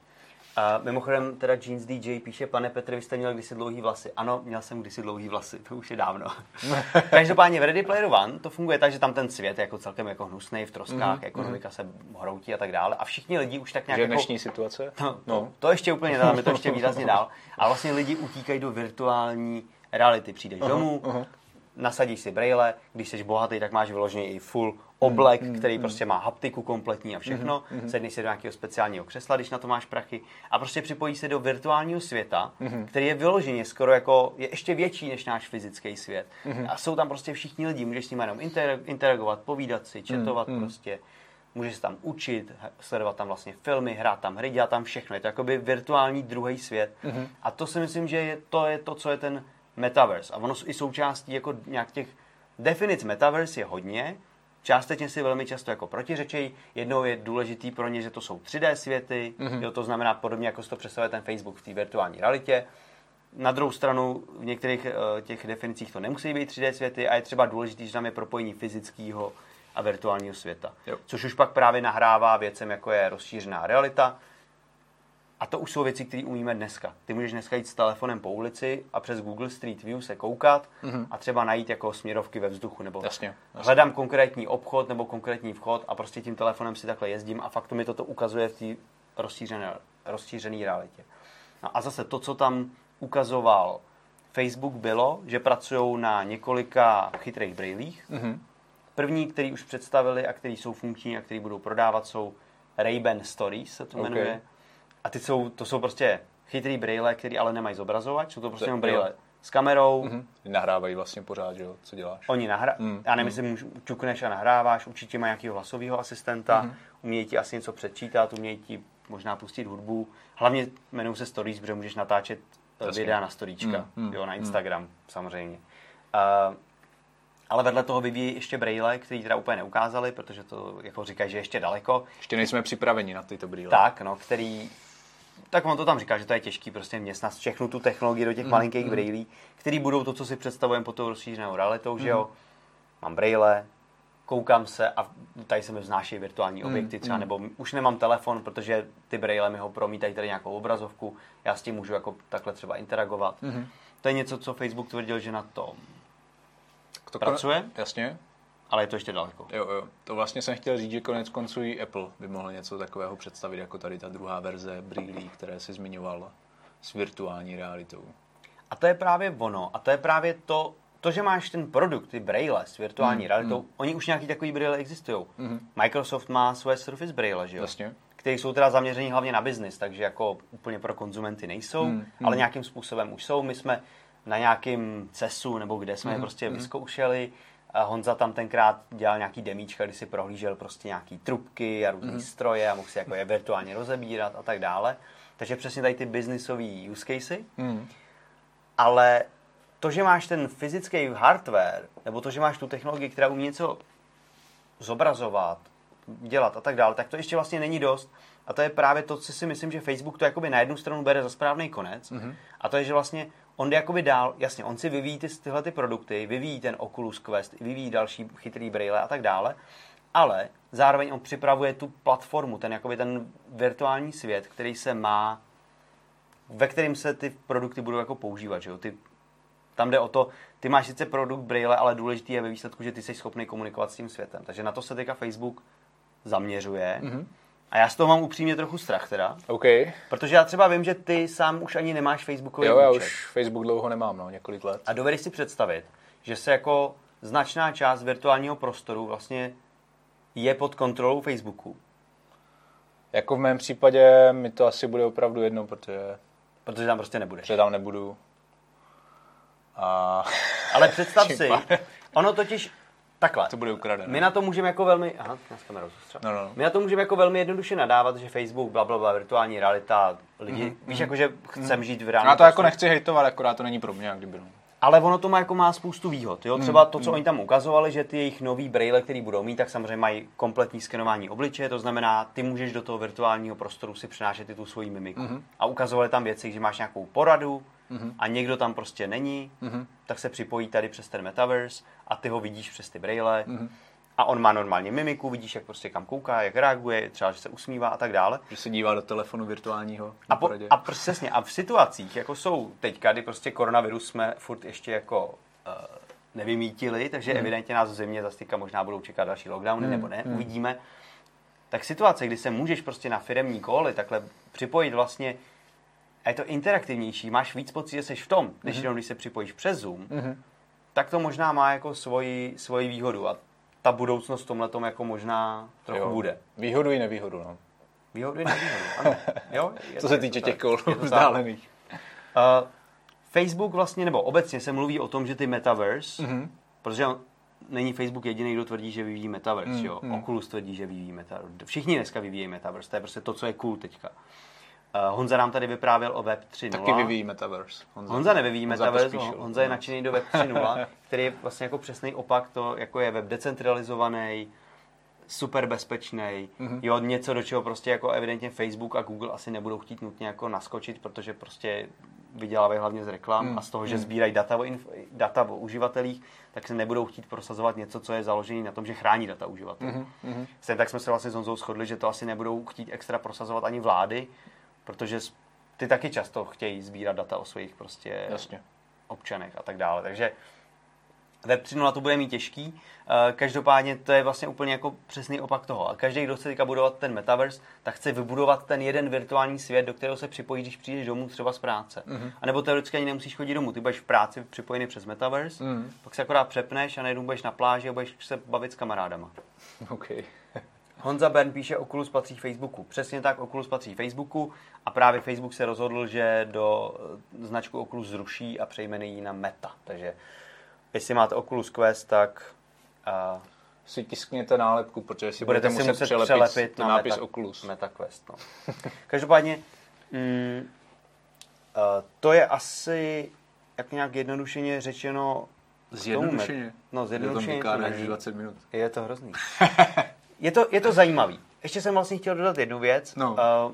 A mimochodem, teda Jeans DJ píše, pane Petr, vy jste měl kdysi dlouhý vlasy. Ano, měl jsem kdysi dlouhý vlasy, to už je dávno. Každopádně v Ready Player One to funguje tak, že tam ten svět je jako celkem jako hnusný v troskách, mm-hmm. ekonomika se hroutí a tak dále. A všichni lidi už tak nějak. Že dnešní jako, situace? To, no. to, ještě úplně dál, to ještě výrazně dál. A vlastně lidi utíkají do virtuální reality. Přijdeš uh-huh, domů, uh-huh nasadíš si braille, když jsi bohatý, tak máš vyložený i full oblek, mm, který mm, prostě má haptiku kompletní a všechno. Mm, mm. Sedneš si do nějakého speciálního křesla, když na to máš prachy a prostě připojí se do virtuálního světa, mm. který je vyloženě skoro jako, je ještě větší než náš fyzický svět. Mm. A jsou tam prostě všichni lidi, můžeš s nimi jenom interagovat, povídat si, četovat mm, prostě. Můžeš se tam učit, sledovat tam vlastně filmy, hrát tam hry, dělat tam všechno. Je to jakoby virtuální druhý svět. Mm. A to si myslím, že je, to je to, co je ten metaverse. A ono i součástí jako nějak těch definic metaverse je hodně, částečně si velmi často jako protiřečejí. Jednou je důležitý pro ně, že to jsou 3D světy, mm-hmm. jo, to znamená podobně, jako si to představuje ten Facebook v té virtuální realitě. Na druhou stranu v některých uh, těch definicích to nemusí být 3D světy a je třeba důležitý, že tam je propojení fyzického a virtuálního světa. Jo. Což už pak právě nahrává věcem, jako je rozšířená realita, a to už jsou věci, které umíme dneska. Ty můžeš dneska jít s telefonem po ulici a přes Google Street View se koukat mm-hmm. a třeba najít jako směrovky ve vzduchu. Nebo jasně, jasně. hledám konkrétní obchod nebo konkrétní vchod a prostě tím telefonem si takhle jezdím a fakt to mi toto ukazuje v té rozšířené, rozšířené realitě. No a zase to, co tam ukazoval Facebook, bylo, že pracují na několika chytrých brailích. Mm-hmm. První, který už představili a který jsou funkční a který budou prodávat, jsou Ray-Ban Stories, se to okay. jmenuje a ty jsou, to jsou prostě chytrý brýle, který ale nemají zobrazovač, jsou to prostě jenom brýle s kamerou, Mhm. Nahrávají vlastně pořád, že jo, co děláš. Oni nahra... Mm, Mm, já nevím, jestli můžu- čukneš a nahráváš, určitě má nějakého hlasového asistenta, Mhm. mm. umějí ti asi něco předčítat, umějí ti možná pustit hudbu. Hlavně jmenují se stories, protože můžeš natáčet Jasně. Videa na storíčka, Mm, mm, mm, jo, na mm. Instagram samozřejmě. Uh, ale vedle toho vyvíjí ještě braille, který teda úplně neukázali, protože to jako říkají, že je ještě daleko. Ještě nejsme připraveni na tyto brýle. Tak, no, který... Tak on to tam říká, že to je těžký prostě měst na všechnu tu technologii do těch Mhm, mm, malinkých mhm. brýlí, který budou to, co si představujeme pod tou rozšířenou realitou, že Mhm. jo. Mám brýle, koukám se a tady se mi vznáší virtuální Mhm, objekty třeba, mhm. nebo už nemám telefon, protože ty brýle mi ho promítají tady nějakou obrazovku, já s tím můžu jako takhle třeba interagovat. Mhm. To je něco, co Facebook tvrdil, že na tom To pracuje, Jasně. Ale je to ještě daleko. Jo, jo. To vlastně jsem chtěl říct, že konec konců i Apple by mohl něco takového představit, jako tady ta druhá verze brýlí, které si zmiňoval s virtuální realitou. A to je právě ono. A to je právě to, to, že máš ten produkt, ty braille s virtuální Mm, mm, realitou, mm. oni už nějaký takový braille existují. Mhm. Microsoft má své Surface braille, že jo? Jasně. Které jsou teda zaměření hlavně na biznis, takže jako úplně pro konzumenty nejsou, Mm, mm, mm. ale nějakým způsobem už jsou. My jsme na nějakým CESu, nebo kde jsme Mm, je prostě mm. vyzkoušeli, Honza tam tenkrát dělal nějaký demíčka, kdy si prohlížel prostě nějaký trubky a různé Mhm. stroje a mohl si jako je virtuálně rozebírat a tak dále. Takže přesně tady ty biznisové use casey, Mm. ale to, že máš ten fyzický hardware, nebo to, že máš tu technologii, která umí něco zobrazovat, dělat a tak dále, tak to ještě vlastně není dost. A to je právě to, co si myslím, že Facebook to jakoby na jednu stranu bere za správný konec. Mhm. A to je, že vlastně on jde jakoby dál, jasně, on si vyvíjí ty, tyhle ty produkty, vyvíjí ten Oculus Quest, vyvíjí další chytrý brýle a tak dále, ale zároveň on připravuje tu platformu, ten jakoby ten virtuální svět, který se má, ve kterým se ty produkty budou jako používat, že jo? Ty, tam jde o to, ty máš sice produkt brýle, ale důležitý je ve výsledku, že ty jsi schopný komunikovat s tím světem. Takže na to se teďka Facebook zaměřuje. Mhm. A já z toho mám upřímně trochu strach teda, OK. protože já třeba vím, že ty sám už ani nemáš Facebookový Jo, já účet. už Facebook dlouho nemám, no, několik let. A dovedeš si představit, že se jako značná část virtuálního prostoru vlastně je pod kontrolou Facebooku. Jako v mém případě mi to asi bude opravdu jedno, protože, Protože tam prostě nebudeš. protože tam nebudu. A Ale představ si, ono totiž takhle. to bude ukradené. My na to můžeme jako velmi... Aha, kamerou zastřel. No, no, no. My na to můžeme jako velmi jednoduše nadávat, že Facebook, bla, bla, bla, virtuální realita, lidi, Mhm, víš, jako, že chcem žít v Já reálném to jako nechci hejtovat, akorát to není pro mě, jak kdyby. no. Ale ono to má, jako má spoustu výhod. Jo? Třeba to, co oni tam ukazovali, že ty jejich nový braille, který budou mít, tak samozřejmě mají kompletní skenování obličeje, to znamená, ty můžeš do toho virtuálního prostoru si přenášet i tu svoji mimiku. Mhm. A ukazovali tam věci, že máš nějakou poradu Mhm. a někdo tam prostě není, Mhm. tak se připojí tady přes ten metaverse a ty ho vidíš přes ty braille. Mhm. A on má normálně mimiku, vidíš, jak prostě kam kouká, jak reaguje, třeba, že se usmívá a tak dále. Že se dívá do telefonu virtuálního. A, po, a přesně, a v situacích, jako jsou teďka, kdy prostě koronavirus jsme furt ještě jako uh, nevymítili, takže Mhm. mm. evidentně nás v zimě zase teďka možná budou čekat další lockdowny, Mm, nebo ne, mm. uvidíme. Tak situace, kdy se můžeš prostě na firemní koly takhle připojit vlastně, a je to interaktivnější, máš víc pocit, že jsi v tom, než Mhm. jenom když se připojíš přes Zoom, Mhm. tak to možná má jako svoji, svoji výhodu a ta budoucnost v tomhle jako možná trochu Jo. bude. Výhodu i nevýhodu, no. Výhodu i nevýhodu, ano. Jo, je Co to- se týče těch tak. vzdálených. Uh, Facebook vlastně, nebo obecně se mluví o tom, že ty metaverse, mm-hmm. Mhm. protože on, není Facebook jediný, kdo tvrdí, že vyvíjí metaverse, Mm, jo? mm. Oculus tvrdí, že vyvíjí metaverse. Všichni dneska vyvíjejí metaverse, to je prostě to, co je cool teďka. Uh, Honza nám tady vyprávěl o Web 3.0. Taky vyvíjí Metaverse. Honza, Honza nevyvíjí Honza metaverse, pospíšil. Honza je nadšený do Web 3.0, který je vlastně jako přesný opak, to jako je web decentralizovaný, super bezpečný, Mhm. jo, něco, do čeho prostě jako evidentně Facebook a Google asi nebudou chtít nutně jako naskočit, protože prostě vydělávají hlavně z reklam Mm, a z toho, že mm. sbírají data o, inf- data o uživatelích, tak se nebudou chtít prosazovat něco, co je založené na tom, že chrání data uživatelů. Mhm, mhm. Stejně tak jsme se vlastně s Honzou shodli, že to asi nebudou chtít extra prosazovat ani vlády, protože ty taky často chtějí sbírat data o svých prostě Jasně. občanech a tak dále. Takže Web 3.0 to bude mít těžký. Eh, Každopádně to je vlastně úplně jako přesný opak toho. A každý, kdo chce teďka budovat ten metaverse, tak chce vybudovat ten jeden virtuální svět, do kterého se připojíš, když přijdeš domů třeba z práce. Mhm. A nebo teoreticky ani nemusíš chodit domů. Ty budeš v práci připojený přes metaverse, Mhm. pak se akorát přepneš a najednou budeš na pláži a budeš se bavit s kamarádama. OK. Honza Bern píše, Oculus patří Facebooku. Přesně tak, Oculus patří Facebooku a právě Facebook se rozhodl, že do eh, značku Oculus zruší a přejmenuje ji na Meta. Takže jestli máte Oculus Quest, tak uh, si tiskněte nálepku, protože si budete, budete, muset muset přelepit, přelepit na nápis Meta, Oculus. Meta Quest. No. Každopádně mm, uh, to je asi jak nějak jednodušeně řečeno Zjednodušeně. No, zjednodušeně Je to to než není. 20 minut. Je to hrozný. je, to, je to zajímavý. Ještě jsem vlastně chtěl dodat jednu věc, No. uh,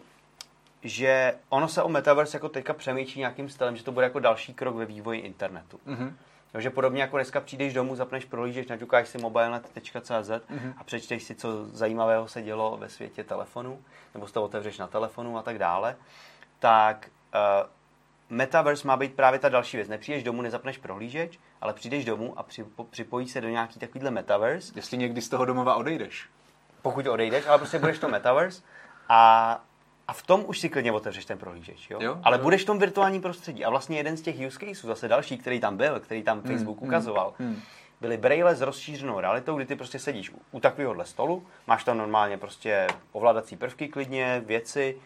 že ono se o Metaverse jako teďka přemýšlí nějakým stylem, že to bude jako další krok ve vývoji internetu. Mhm. Takže podobně jako dneska přijdeš domů, zapneš prohlížeč, naťukáš si mobilenet.cz Mhm. a přečteš si, co zajímavého se dělo ve světě telefonu, nebo si to otevřeš na telefonu a tak dále, tak uh, Metaverse má být právě ta další věc. Nepřijdeš domů, nezapneš prohlížeč, ale přijdeš domů a připo, připojíš se do nějaký takovýhle Metaverse, Jestli někdy z toho domova odejdeš. Pokud odejdeš, ale prostě budeš to Metaverse a, a v tom už si klidně otevřeš ten prohlížeč, jo? Jo, ale jo. budeš v tom virtuálním prostředí. A vlastně jeden z těch use caseů, zase další, který tam byl, který tam Facebook ukazoval, hmm. byly braille s rozšířenou realitou, kdy ty prostě sedíš u, u takovéhohle stolu, máš tam normálně prostě ovládací prvky klidně, věci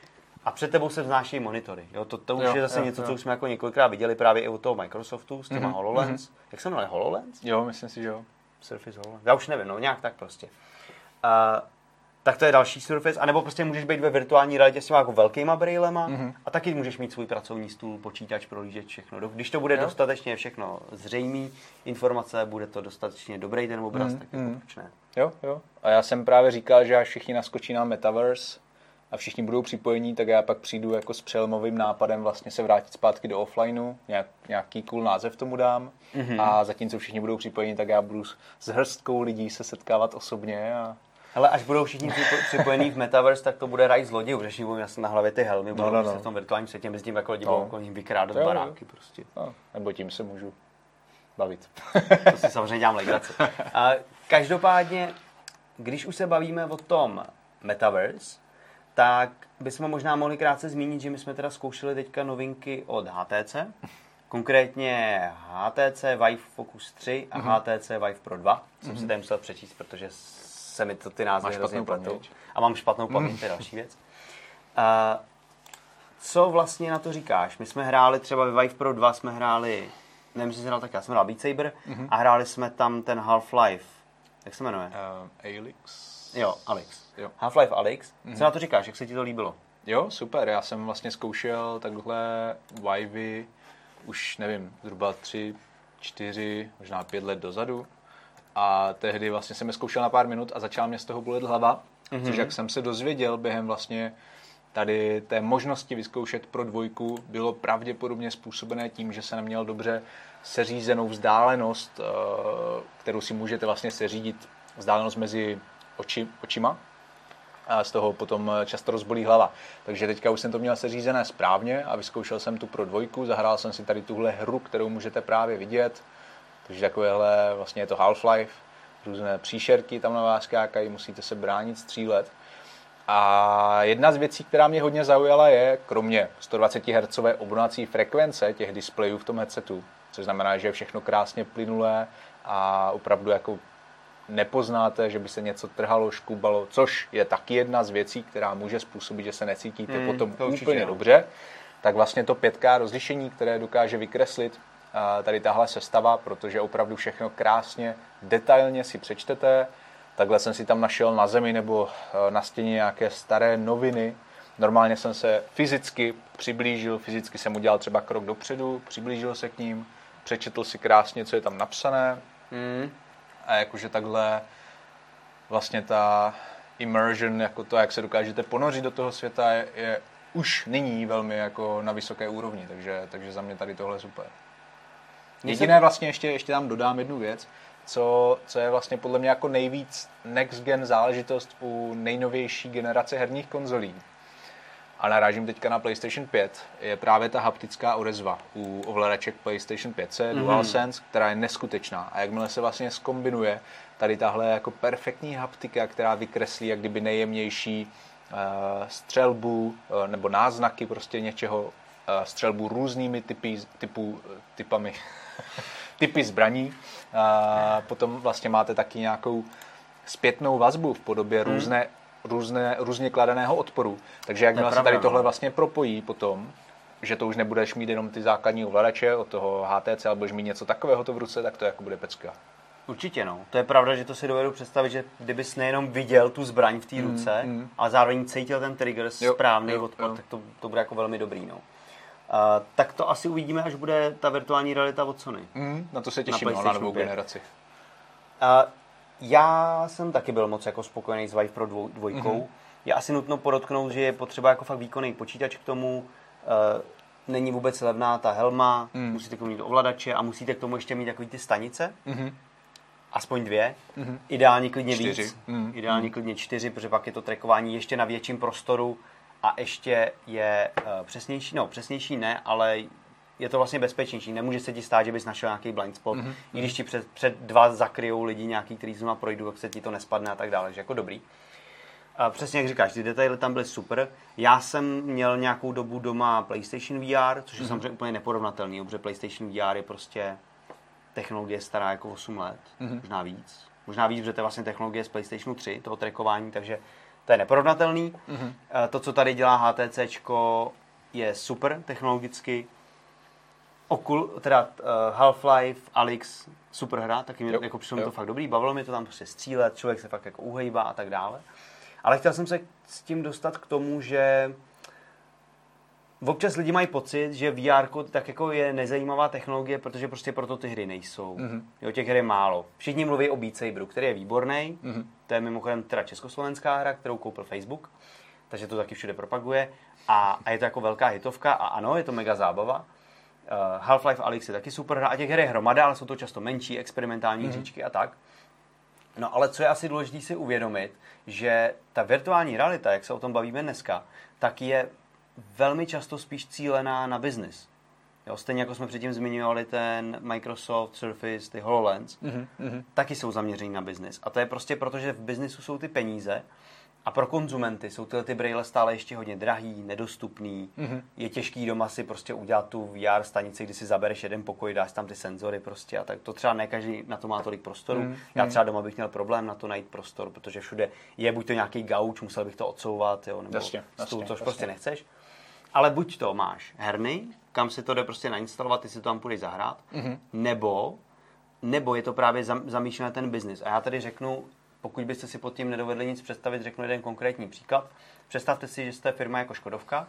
a před tebou se vznášejí monitory. Jo? To, to už Jo, je zase jo, něco, jo. co už jsme jako několikrát viděli právě i u toho Microsoftu s těma Mhm, HoloLens. Jak se jmenuje HoloLens? Jo, myslím si, že jo. Surface HoloLens. Já už nevím, no nějak tak prostě. Uh, tak to je další Surface, anebo prostě můžeš být ve virtuální realitě s těma jako velkýma brailema Mhm. a taky můžeš mít svůj pracovní stůl, počítač, prohlížeč, všechno. Když to bude Jo. dostatečně všechno zřejmý, informace, bude to dostatečně dobrý ten obraz, Mhm, tak jako mhm. proč ne? Jo, jo. A já jsem právě říkal, že až všichni naskočí na Metaverse a všichni budou připojení, tak já pak přijdu jako s přelomovým nápadem vlastně se vrátit zpátky do offlineu, nějak, nějaký cool název tomu dám Mhm. a zatímco všichni budou připojení, tak já budu s, s hrstkou lidí se setkávat osobně a Ale až budou všichni připo- připojení v Metaverse, tak to bude raj zlodějů, protože všichni budou mít na hlavě ty helmy, budou no, prostě no. v tom virtuálním světě, mezi tím jako lidi No. budou vykrádat Jo, baráky prostě. no, nebo tím se můžu bavit. To si samozřejmě dělám legraci. A každopádně, když už se bavíme o tom Metaverse, tak bychom možná mohli krátce zmínit, že my jsme teda zkoušeli teďka novinky od HTC, konkrétně HTC Vive Focus 3 a HTC Vive Pro 2. Jsem si tady musel přečíst, protože se mi to ty názvy Máš hrozně pletou. A mám špatnou paměť, to je další věc. A co vlastně na to říkáš? My jsme hráli třeba ve Vive Pro 2, jsme hráli, nevím, jestli jsi hrál tak, já jsem hrál Beat Saber a hráli jsme tam ten Half-Life, jak se jmenuje? Uh, Alix? Jo, Alex. Jo. Half-Life Alex. Co na to říkáš, jak se ti to líbilo? Jo, super. Já jsem vlastně zkoušel takhle Vivey už, nevím, zhruba tři, čtyři, možná pět let dozadu. A tehdy vlastně jsem je zkoušel na pár minut a začala mě z toho bolet hlava, mm-hmm. což jak jsem se dozvěděl během vlastně tady té možnosti vyzkoušet pro dvojku, bylo pravděpodobně způsobené tím, že jsem neměl dobře seřízenou vzdálenost, eh, kterou si můžete vlastně seřídit, vzdálenost mezi oči, očima, a z toho potom často rozbolí hlava. Takže teďka už jsem to měl seřízené správně a vyzkoušel jsem tu pro dvojku, zahrál jsem si tady tuhle hru, kterou můžete právě vidět. Takže takovéhle, vlastně je to Half-Life, různé příšerky tam na vás skákají, musíte se bránit, střílet. A jedna z věcí, která mě hodně zaujala, je, kromě 120 Hz obnovací frekvence těch displejů v tom headsetu, což znamená, že je všechno krásně plynulé a opravdu jako nepoznáte, že by se něco trhalo, škubalo, což je taky jedna z věcí, která může způsobit, že se necítíte Hmm, potom úplně no. dobře, tak vlastně to 5K rozlišení, které dokáže vykreslit tady tahle sestava, protože opravdu všechno krásně, detailně si přečtete. Takhle jsem si tam našel na zemi nebo e, na stěně nějaké staré noviny. Normálně jsem se fyzicky přiblížil, fyzicky jsem udělal třeba krok dopředu, přiblížil se k ním, přečetl si krásně, co je tam napsané, Mm. a jakože takhle vlastně ta immersion, jako to, jak se dokážete ponořit do toho světa, je, je už nyní velmi jako na vysoké úrovni, takže, takže za mě tady tohle super. Jediné vlastně ještě, ještě tam dodám jednu věc, co, co je vlastně podle mě jako nejvíc next gen záležitost u nejnovější generace herních konzolí. A narážím teďka na PlayStation 5, je právě ta haptická odezva u ovladaček PlayStation 5, mm-hmm. DualSense, která je neskutečná. A jakmile se vlastně skombinuje tady tahle jako perfektní haptika, která vykreslí jak kdyby nejjemnější uh, střelbu uh, nebo náznaky prostě něčeho, střelbu různými typy, typů, typami, typy zbraní. A potom vlastně máte taky nějakou zpětnou vazbu v podobě různé různé, různě kladeného odporu. Takže jakmile se tady no. tohle vlastně propojí potom, že to už nebudeš mít jenom ty základní ovladače od toho HTC, ale budeš mít něco takového to v ruce, tak to jako bude pecka. Určitě no. To je pravda, že to si dovedu představit, že kdybys nejenom viděl tu zbraň v té Mm, ruce, mm. ale zároveň cítil ten trigger Jo, správný jo, odpor, jo. tak to, to bude jako velmi dobrý. No. Uh, tak to asi uvidíme, až bude ta virtuální realita od Sony. Mm, na to se těším, Na no, na novou 5. generaci. Uh, já jsem taky byl moc jako spokojený s Vive Pro dvou, dvojkou. Mhm. Mm-hmm. Je asi nutno podotknout, že je potřeba jako fakt výkonný počítač k tomu. Uh, není vůbec levná ta helma, Mm. musíte k tomu mít ovladače a musíte k tomu ještě mít takový ty stanice, Mhm. aspoň dvě. Mhm. Ideálně klidně Čtyři. víc. Mm. Ideálně klidně čtyři, protože pak je to trackování ještě na větším prostoru a ještě je uh, přesnější, no přesnější ne, ale je to vlastně bezpečnější. Nemůže se ti stát, že bys našel nějaký blind spot, Mhm. i když ti před, před dva zakryjou lidi nějaký, který zrovna projdou, tak se ti to nespadne a tak dále, že jako dobrý. A přesně jak říkáš, ty detaily tam byly super. Já jsem měl nějakou dobu doma PlayStation VR, což je samozřejmě úplně neporovnatelný, protože PlayStation VR je prostě technologie stará jako 8 let, Mhm. možná víc. Možná víc, protože to je vlastně technologie z PlayStationu 3, toho trackování, takže to je neporovnatelný. Mhm. Eh, To, co tady dělá HTC, je super technologicky. Okul, teda uh, Half-Life, Alyx, super hra, taky mě, Jo, jako přišlo mi to fakt dobrý, bavilo mě to tam prostě střílet, člověk se fakt jako uhejbá a tak dále. Ale chtěl jsem se s tím dostat k tomu, že občas lidi mají pocit, že VR tak jako je nezajímavá technologie, protože prostě proto ty hry nejsou. Mhm. Jo, těch her je málo. Všichni mluví o Beat Saberu, který je výborný. Mhm. To je mimochodem teda československá hra, kterou koupil Facebook, takže to taky všude propaguje. A, a je to jako velká hitovka a ano, je to mega zábava. Uh, Half-Life Alyx je taky super hra a těch her je hromada, ale jsou to často menší, experimentální Mhm. mm-hmm. hříčky a tak. No ale co je asi důležité si uvědomit, že ta virtuální realita, jak se o tom bavíme dneska, tak je velmi často spíš cílená na biznis. Jo, stejně jako jsme předtím zmiňovali ten Microsoft Surface, ty HoloLens, Mhm. Mhm. taky jsou zaměření na biznis. A to je prostě proto, že v biznisu jsou ty peníze a pro konzumenty jsou tyhle ty brýle stále ještě hodně drahý, nedostupný. Mhm. Je těžký doma si prostě udělat tu VR stanici, kdy si zabereš jeden pokoj, dáš tam ty senzory prostě a tak to třeba ne každý na to má tolik prostoru. Mhm. Já třeba doma bych měl problém na to najít prostor, protože všude je buď to nějaký gauč, musel bych to odsouvat, jo, nebo Jasně, stůl, jasně, což jasně. prostě nechceš. Ale buď to máš herny, kam si to jde prostě nainstalovat, ty si to tam půjdeš zahrát, Mhm. nebo, nebo je to právě zam, zamýšlené ten biznis. A já tady řeknu, pokud byste si pod tím nedovedli nic představit, řeknu jeden konkrétní příklad. Představte si, že jste firma jako Škodovka,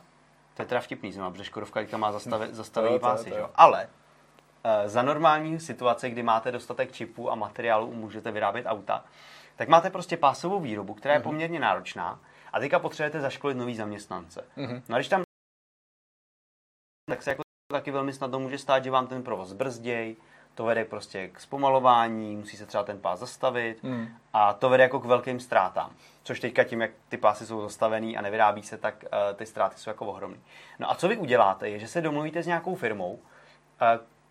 to je teda vtipný znovu, protože Škodovka teďka má zastave, zastavený Jo, to je, pásy, že jo? Ale eh, za normální situace, kdy máte dostatek čipů a materiálu, můžete vyrábět auta, tak máte prostě pásovou výrobu, která je Mhm. poměrně náročná a teďka potřebujete zaškolit nový zaměstnance. Mhm. No a když tam tak se jako taky velmi snadno může stát, že vám ten provoz brzděj, to vede prostě k zpomalování, musí se třeba ten pás zastavit Mhm. a to vede jako k velkým ztrátám. Což teďka tím, jak ty pásy jsou zastavený a nevyrábí se, tak uh, ty ztráty jsou jako ohromné. No a co vy uděláte, je, že se domluvíte s nějakou firmou, uh,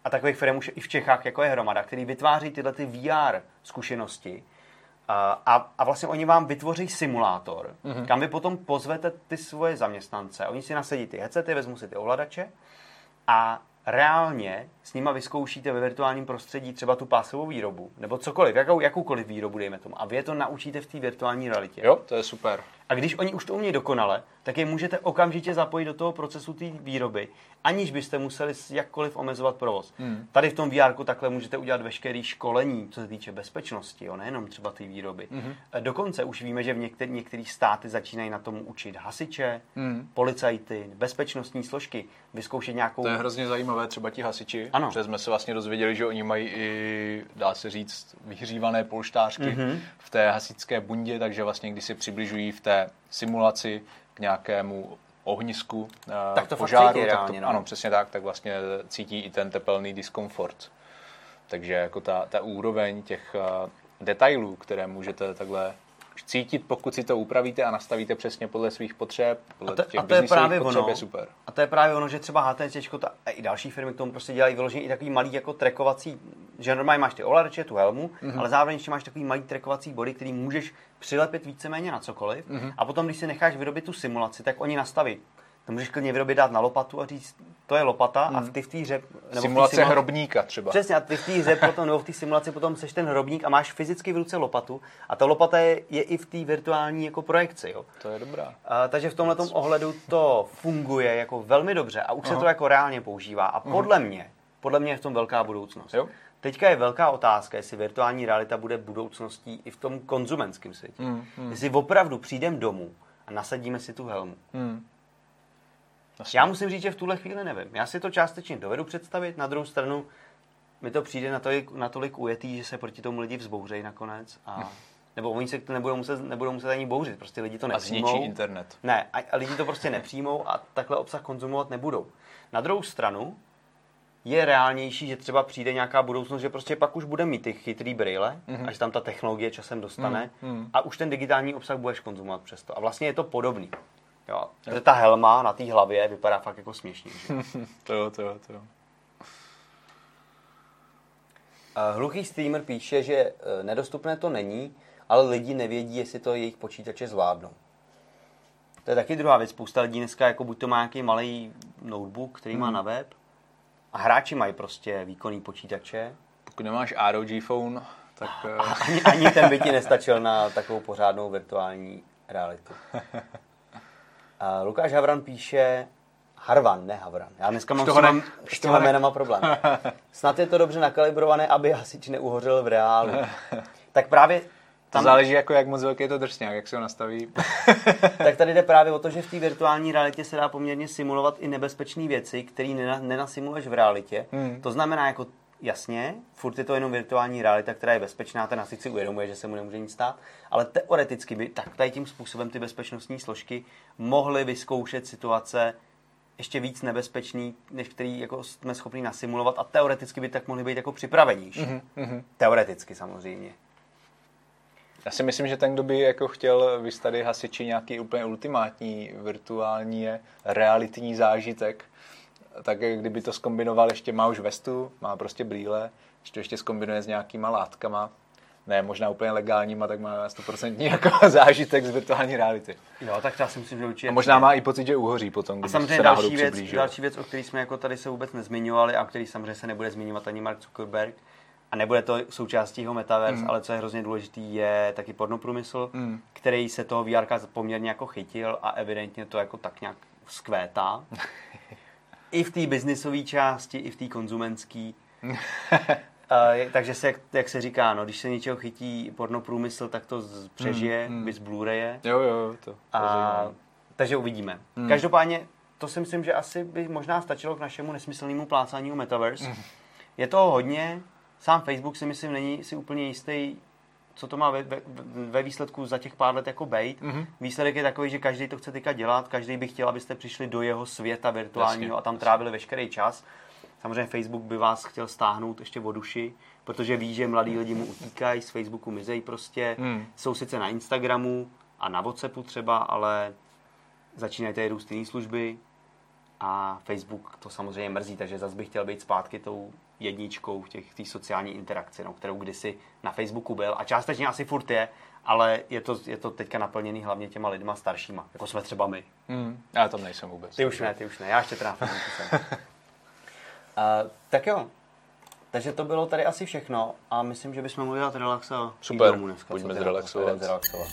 a takových firm už i v Čechách jako je hromada, který vytváří tyhle ty VR zkušenosti a, a, a vlastně oni vám vytvoří simulátor, mm-hmm. kam vy potom pozvete ty svoje zaměstnance. Oni si nasadí ty headsety, vezmou si ty ovladače a reálně s nima vyzkoušíte ve virtuálním prostředí třeba tu pásovou výrobu, nebo cokoliv, jakou, jakoukoliv výrobu, dejme tomu. A vy je to naučíte v té virtuální realitě. Jo, to je super. A když oni už to umějí dokonale, tak je můžete okamžitě zapojit do toho procesu té výroby, aniž byste museli jakkoliv omezovat provoz. Hmm. Tady v tom VR takhle můžete udělat veškeré školení, co se týče bezpečnosti, jo, nejenom třeba té výroby. E, Dokonce už víme, že v některý, některých státy začínají na tom učit hasiče, Hmm. policajty, bezpečnostní složky, vyzkoušet nějakou... To je hrozně zajímavé, třeba ti hasiči. Ano. Protože jsme se vlastně dozvěděli, že oni mají i, dá se říct, vyhřívané polštářky Mhm. v té hasičské bundě, takže vlastně když se přibližují v té simulaci k nějakému ohnisku eh, Tak to fakt požáru, cítí tak reálně, to, no. ano, přesně tak, tak vlastně cítí i ten tepelný diskomfort. Takže jako ta, ta úroveň těch eh, detailů, které můžete takhle cítit, pokud si to upravíte a nastavíte přesně podle svých potřeb, podle A to, těch a to je právě potřeb, ono. je super. A to je právě ono, že třeba HTC a i další firmy k tomu prostě dělají vyloženě i takový malý jako trackovací, že normálně máš ty ovladače, tu helmu, Mhm. mm-hmm. ale zároveň ještě máš takový malý trackovací body, který můžeš přilepit víceméně na cokoliv. Mhm. Mm-hmm. A potom, když si necháš vyrobit tu simulaci, tak oni nastaví To můžeš klidně vyrobit dát na lopatu a říct, to je lopata hmm. a ty v té hře... Nebo Simulace simulaci, hrobníka třeba. Přesně, a ty v té hře potom, nebo v té simulaci potom seš ten hrobník a máš fyzicky v ruce lopatu a ta lopata je, je i v té virtuální jako projekci. Jo. To je dobrá. A, takže v tomhle ohledu to funguje jako velmi dobře a už Aha. se to jako reálně používá a podle Aha. mě, podle mě je v tom velká budoucnost. Jo. Teďka je velká otázka, jestli virtuální realita bude budoucností i v tom konzumenském světě. Mm, mm. Jestli opravdu přijdeme domů a nasadíme si tu helmu. Mm. Já musím říct, že v tuhle chvíli nevím. Já si to částečně dovedu představit, na druhou stranu mi to přijde natolik, natolik ujetý, že se proti tomu lidi vzbouřejí nakonec. A, nebo oni se to nebudou muset, nebudou muset ani bouřit, prostě lidi to nepřijmou. A internet. Ne, a, a lidi to prostě nepřijmou a takhle obsah konzumovat nebudou. Na druhou stranu je reálnější, že třeba přijde nějaká budoucnost, že prostě pak už bude mít ty chytrý brýle, mm-hmm. až tam ta technologie časem dostane mm-hmm. a už ten digitální obsah budeš konzumovat přesto. A vlastně je to podobný. Jo. jo. Ta helma na té hlavě vypadá fakt jako směšně. to jo, to jo, to jo. Hluchý streamer píše, že e, nedostupné to není, ale lidi nevědí, jestli to jejich počítače zvládnou. To je taky druhá věc. Spousta lidí dneska jako buď to má nějaký malý notebook, který má hmm. na web, a hráči mají prostě výkonný počítače. Pokud nemáš ROG phone, tak... A e, ani, ani ten by ti nestačil na takovou pořádnou virtuální realitu. A Lukáš Havran píše, Harvan, ne Havran. Já dneska mám s, mám, s těma jménama problém. Snad je to dobře nakalibrované, aby hasič neuhořel v reálu. tak právě tam... To záleží, jako jak moc velký je to drsňák, jak se ho nastaví. tak tady jde právě o to, že v té virtuální realitě se dá poměrně simulovat i nebezpečné věci, které nenasimuluješ v realitě. Hmm. To znamená, jako jasně, furt je to jenom virtuální realita, která je bezpečná, ten asi si uvědomuje, že se mu nemůže nic stát, ale teoreticky by tak tady tím způsobem ty bezpečnostní složky mohly vyzkoušet situace ještě víc nebezpečný, než který jako jsme schopni nasimulovat a teoreticky by tak mohli být jako připravenější. Mm-hmm. Teoreticky samozřejmě. Já si myslím, že ten, kdo by jako chtěl vystavět hasiči nějaký úplně ultimátní virtuální realitní zážitek, tak kdyby to skombinoval, ještě má už vestu, má prostě brýle, ještě ještě skombinuje s nějakýma látkama, ne možná úplně legálníma, tak má 100% jako zážitek z virtuální reality. Jo, tak já si myslím, že určitě. A možná má i pocit, že uhoří potom, když a samozřejmě se další věc, další věc, o které jsme jako tady se vůbec nezmiňovali a o který samozřejmě se nebude zmiňovat ani Mark Zuckerberg, a nebude to součástí jeho metaverse, mm. ale co je hrozně důležitý, je taky pornoprůmysl, mm. který se toho VR poměrně jako chytil a evidentně to jako tak nějak skvétá. I v té biznisové části, i v té konzumenské. uh, takže se, jak, jak se říká, no, když se něčeho chytí pornoprůmysl, tak to přežije, mm, mm. bys Blu-raye. Jo, jo, to, to a, Takže uvidíme. Mm. Každopádně, to si myslím, že asi by možná stačilo k našemu nesmyslnému plácání o Metaverse. Mm. Je to hodně, sám Facebook si myslím není si úplně jistý, co to má ve, ve, ve výsledku za těch pár let jako bejt. Mm-hmm. Výsledek je takový, že každý to chce teďka dělat, každý by chtěl, abyste přišli do jeho světa virtuálního jasně, a tam trávili veškerý čas. Samozřejmě Facebook by vás chtěl stáhnout ještě o duši, protože ví, že mladí lidi mu utíkají, z Facebooku mizejí prostě. Mm. Jsou sice na Instagramu a na Whatsappu třeba, ale začínají tady růst jiné služby a Facebook to samozřejmě mrzí, takže zase bych chtěl být zpátky tou jedničkou v těch té sociální interakci, no, kterou kdysi na Facebooku byl a částečně asi furt je, ale je to, je to teďka naplněný hlavně těma lidma staršíma, jako jsme třeba my. Mm, já tam nejsem vůbec. Ty už ne, ty už ne, já ještě teda na Facebooku jsem. uh, tak jo, takže to bylo tady asi všechno a myslím, že bychom mohli dát relax a Super, domů dneska. pojďme zrelaxovat. zrelaxovat.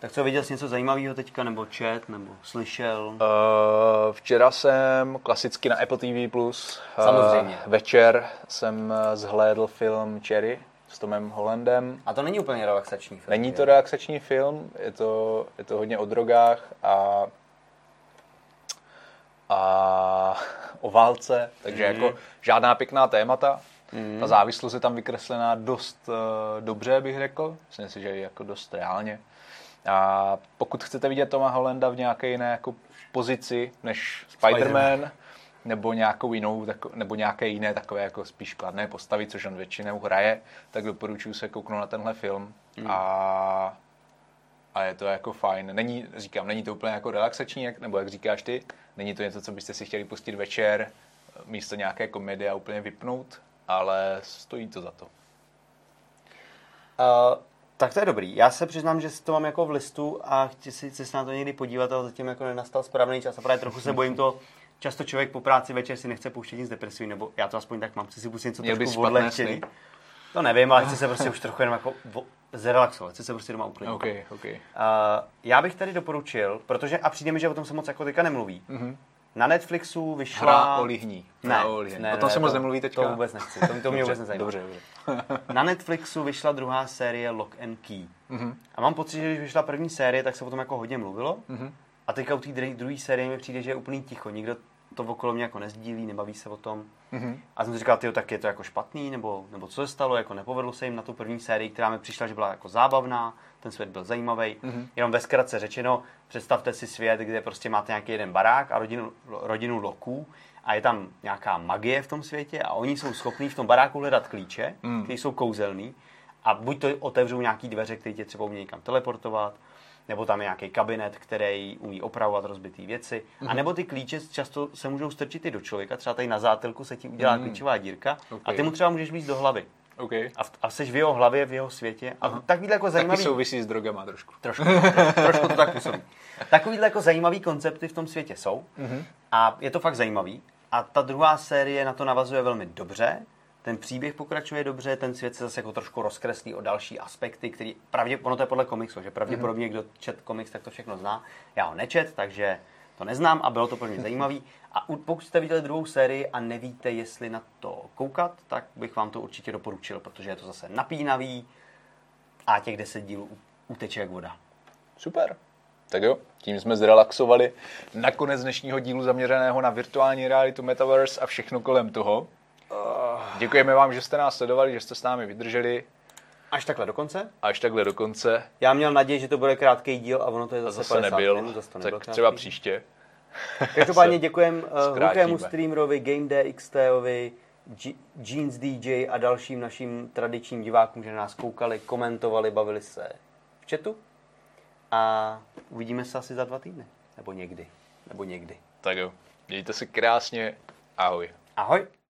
Tak co, viděl jsi něco zajímavého teďka, nebo čet, nebo slyšel? Uh, včera jsem klasicky na Apple TV+, Plus, eh, Samozřejmě. Uh, večer jsem eh, zhlédl film Cherry s Tomem Hollandem. A to není úplně relaxační film. Není to relaxační film, je to, je to hodně o drogách a a o válce, takže mm. jako žádná pěkná témata. Mm. Ta závislost je tam vykreslená dost uh, dobře, bych řekl. Myslím si, že je jako dost reálně. A pokud chcete vidět Toma Hollanda v nějaké jiné jako pozici než Spider-Man, Spider nebo nějakou jinou, nebo nějaké jiné takové jako spíš kladné postavy, což on většinou hraje, tak doporučuji se kouknout na tenhle film mm. a, a je to jako fajn. Není, říkám, není to úplně jako relaxační, jak, nebo jak říkáš ty, není to něco, co byste si chtěli pustit večer, místo nějaké komedie a úplně vypnout, ale stojí to za to. Uh, tak to je dobrý. Já se přiznám, že si to mám jako v listu a chci si, chci se na to někdy podívat, ale zatím jako nenastal správný čas a právě trochu se bojím to, často člověk po práci večer si nechce pouštět nic depresivní, nebo já to aspoň tak mám, chci si pustit něco Měl trošku odlehčený. To nevím, ale chci se prostě už trochu jenom jako zrelaxovat, chci se prostě doma uklidnit. OK, OK. Uh, já bych tady doporučil, protože, a přijde mi, že o tom se moc jako teďka nemluví, mm-hmm. Na Netflixu vyšla... Hra o lihní. Ne, Hra o lihní. ne, o tom ne, se moc to- nemluví teďka? To vůbec nechci, to, to mě Dobře, vůbec nezajímá. Dobře, dobře. Na Netflixu vyšla druhá série Lock and Key. Mhm. Mm-hmm. A mám pocit, že když vyšla první série, tak se o tom jako hodně mluvilo. Mhm. Mm-hmm. A teďka u té druhé série mi přijde, že je úplný ticho. Nikdo to okolo mě jako nezdílí, nebaví se o tom. Mhm. Mm-hmm. A jsem si říkal, tyjo, tak je to jako špatný, nebo, nebo co se stalo, jako nepovedlo se jim na tu první sérii, která mi přišla, že byla jako zábavná, ten svět byl zajímavý. Mhm. Mm-hmm. Jenom ve zkratce řečeno, představte si svět, kde prostě máte nějaký jeden barák a rodinu, rodinu loků a je tam nějaká magie v tom světě a oni jsou schopní v tom baráku hledat klíče, mm. které jsou kouzelný a buď to otevřou nějaký dveře, které tě třeba umí někam teleportovat, nebo tam je nějaký kabinet, který umí opravovat rozbitý věci, mm. a nebo ty klíče často se můžou strčit i do člověka, třeba tady na zátelku se ti udělá mm. klíčová dírka Ok. a ty mu třeba můžeš víc do hlavy. OK. A, v, a jsi v jeho hlavě, v jeho světě. A takovýhle jako Taky zajímavý... souvisí s drogama trošku. Trošku, trošku to tak působí. Takovýhle jako zajímavý koncepty v tom světě jsou Mhm. a je to fakt zajímavý. A ta druhá série na to navazuje velmi dobře. Ten příběh pokračuje dobře, ten svět se zase jako trošku rozkreslí o další aspekty, který pravdě, ono to je podle komiksu, že pravděpodobně kdo čet komiks, tak to všechno zná. Já ho nečet, takže to neznám a bylo to pro mě zajímavý. A pokud jste viděli druhou sérii a nevíte, jestli na to koukat, tak bych vám to určitě doporučil, protože je to zase napínavý a těch 10 dílů uteče jak voda. Super. Tak jo, tím jsme zrelaxovali nakonec dnešního dílu zaměřeného na virtuální realitu, metaverse a všechno kolem toho. Děkujeme vám, že jste nás sledovali, že jste s námi vydrželi Až takhle do konce? až takhle do konce. Já měl naději, že to bude krátký díl a ono to je zase, Zase 50 nebyl, minut, zase to nebyl tak krátký třeba příště. Každopádně děkujem uh, zkrátíme. Hlukému streamerovi, Game DXTovi, G- Jeans DJ a dalším našim tradičním divákům, že nás koukali, komentovali, bavili se v chatu. A uvidíme se asi za dva týdny. Nebo někdy. Nebo někdy. Tak jo, mějte se krásně, ahoj. Ahoj.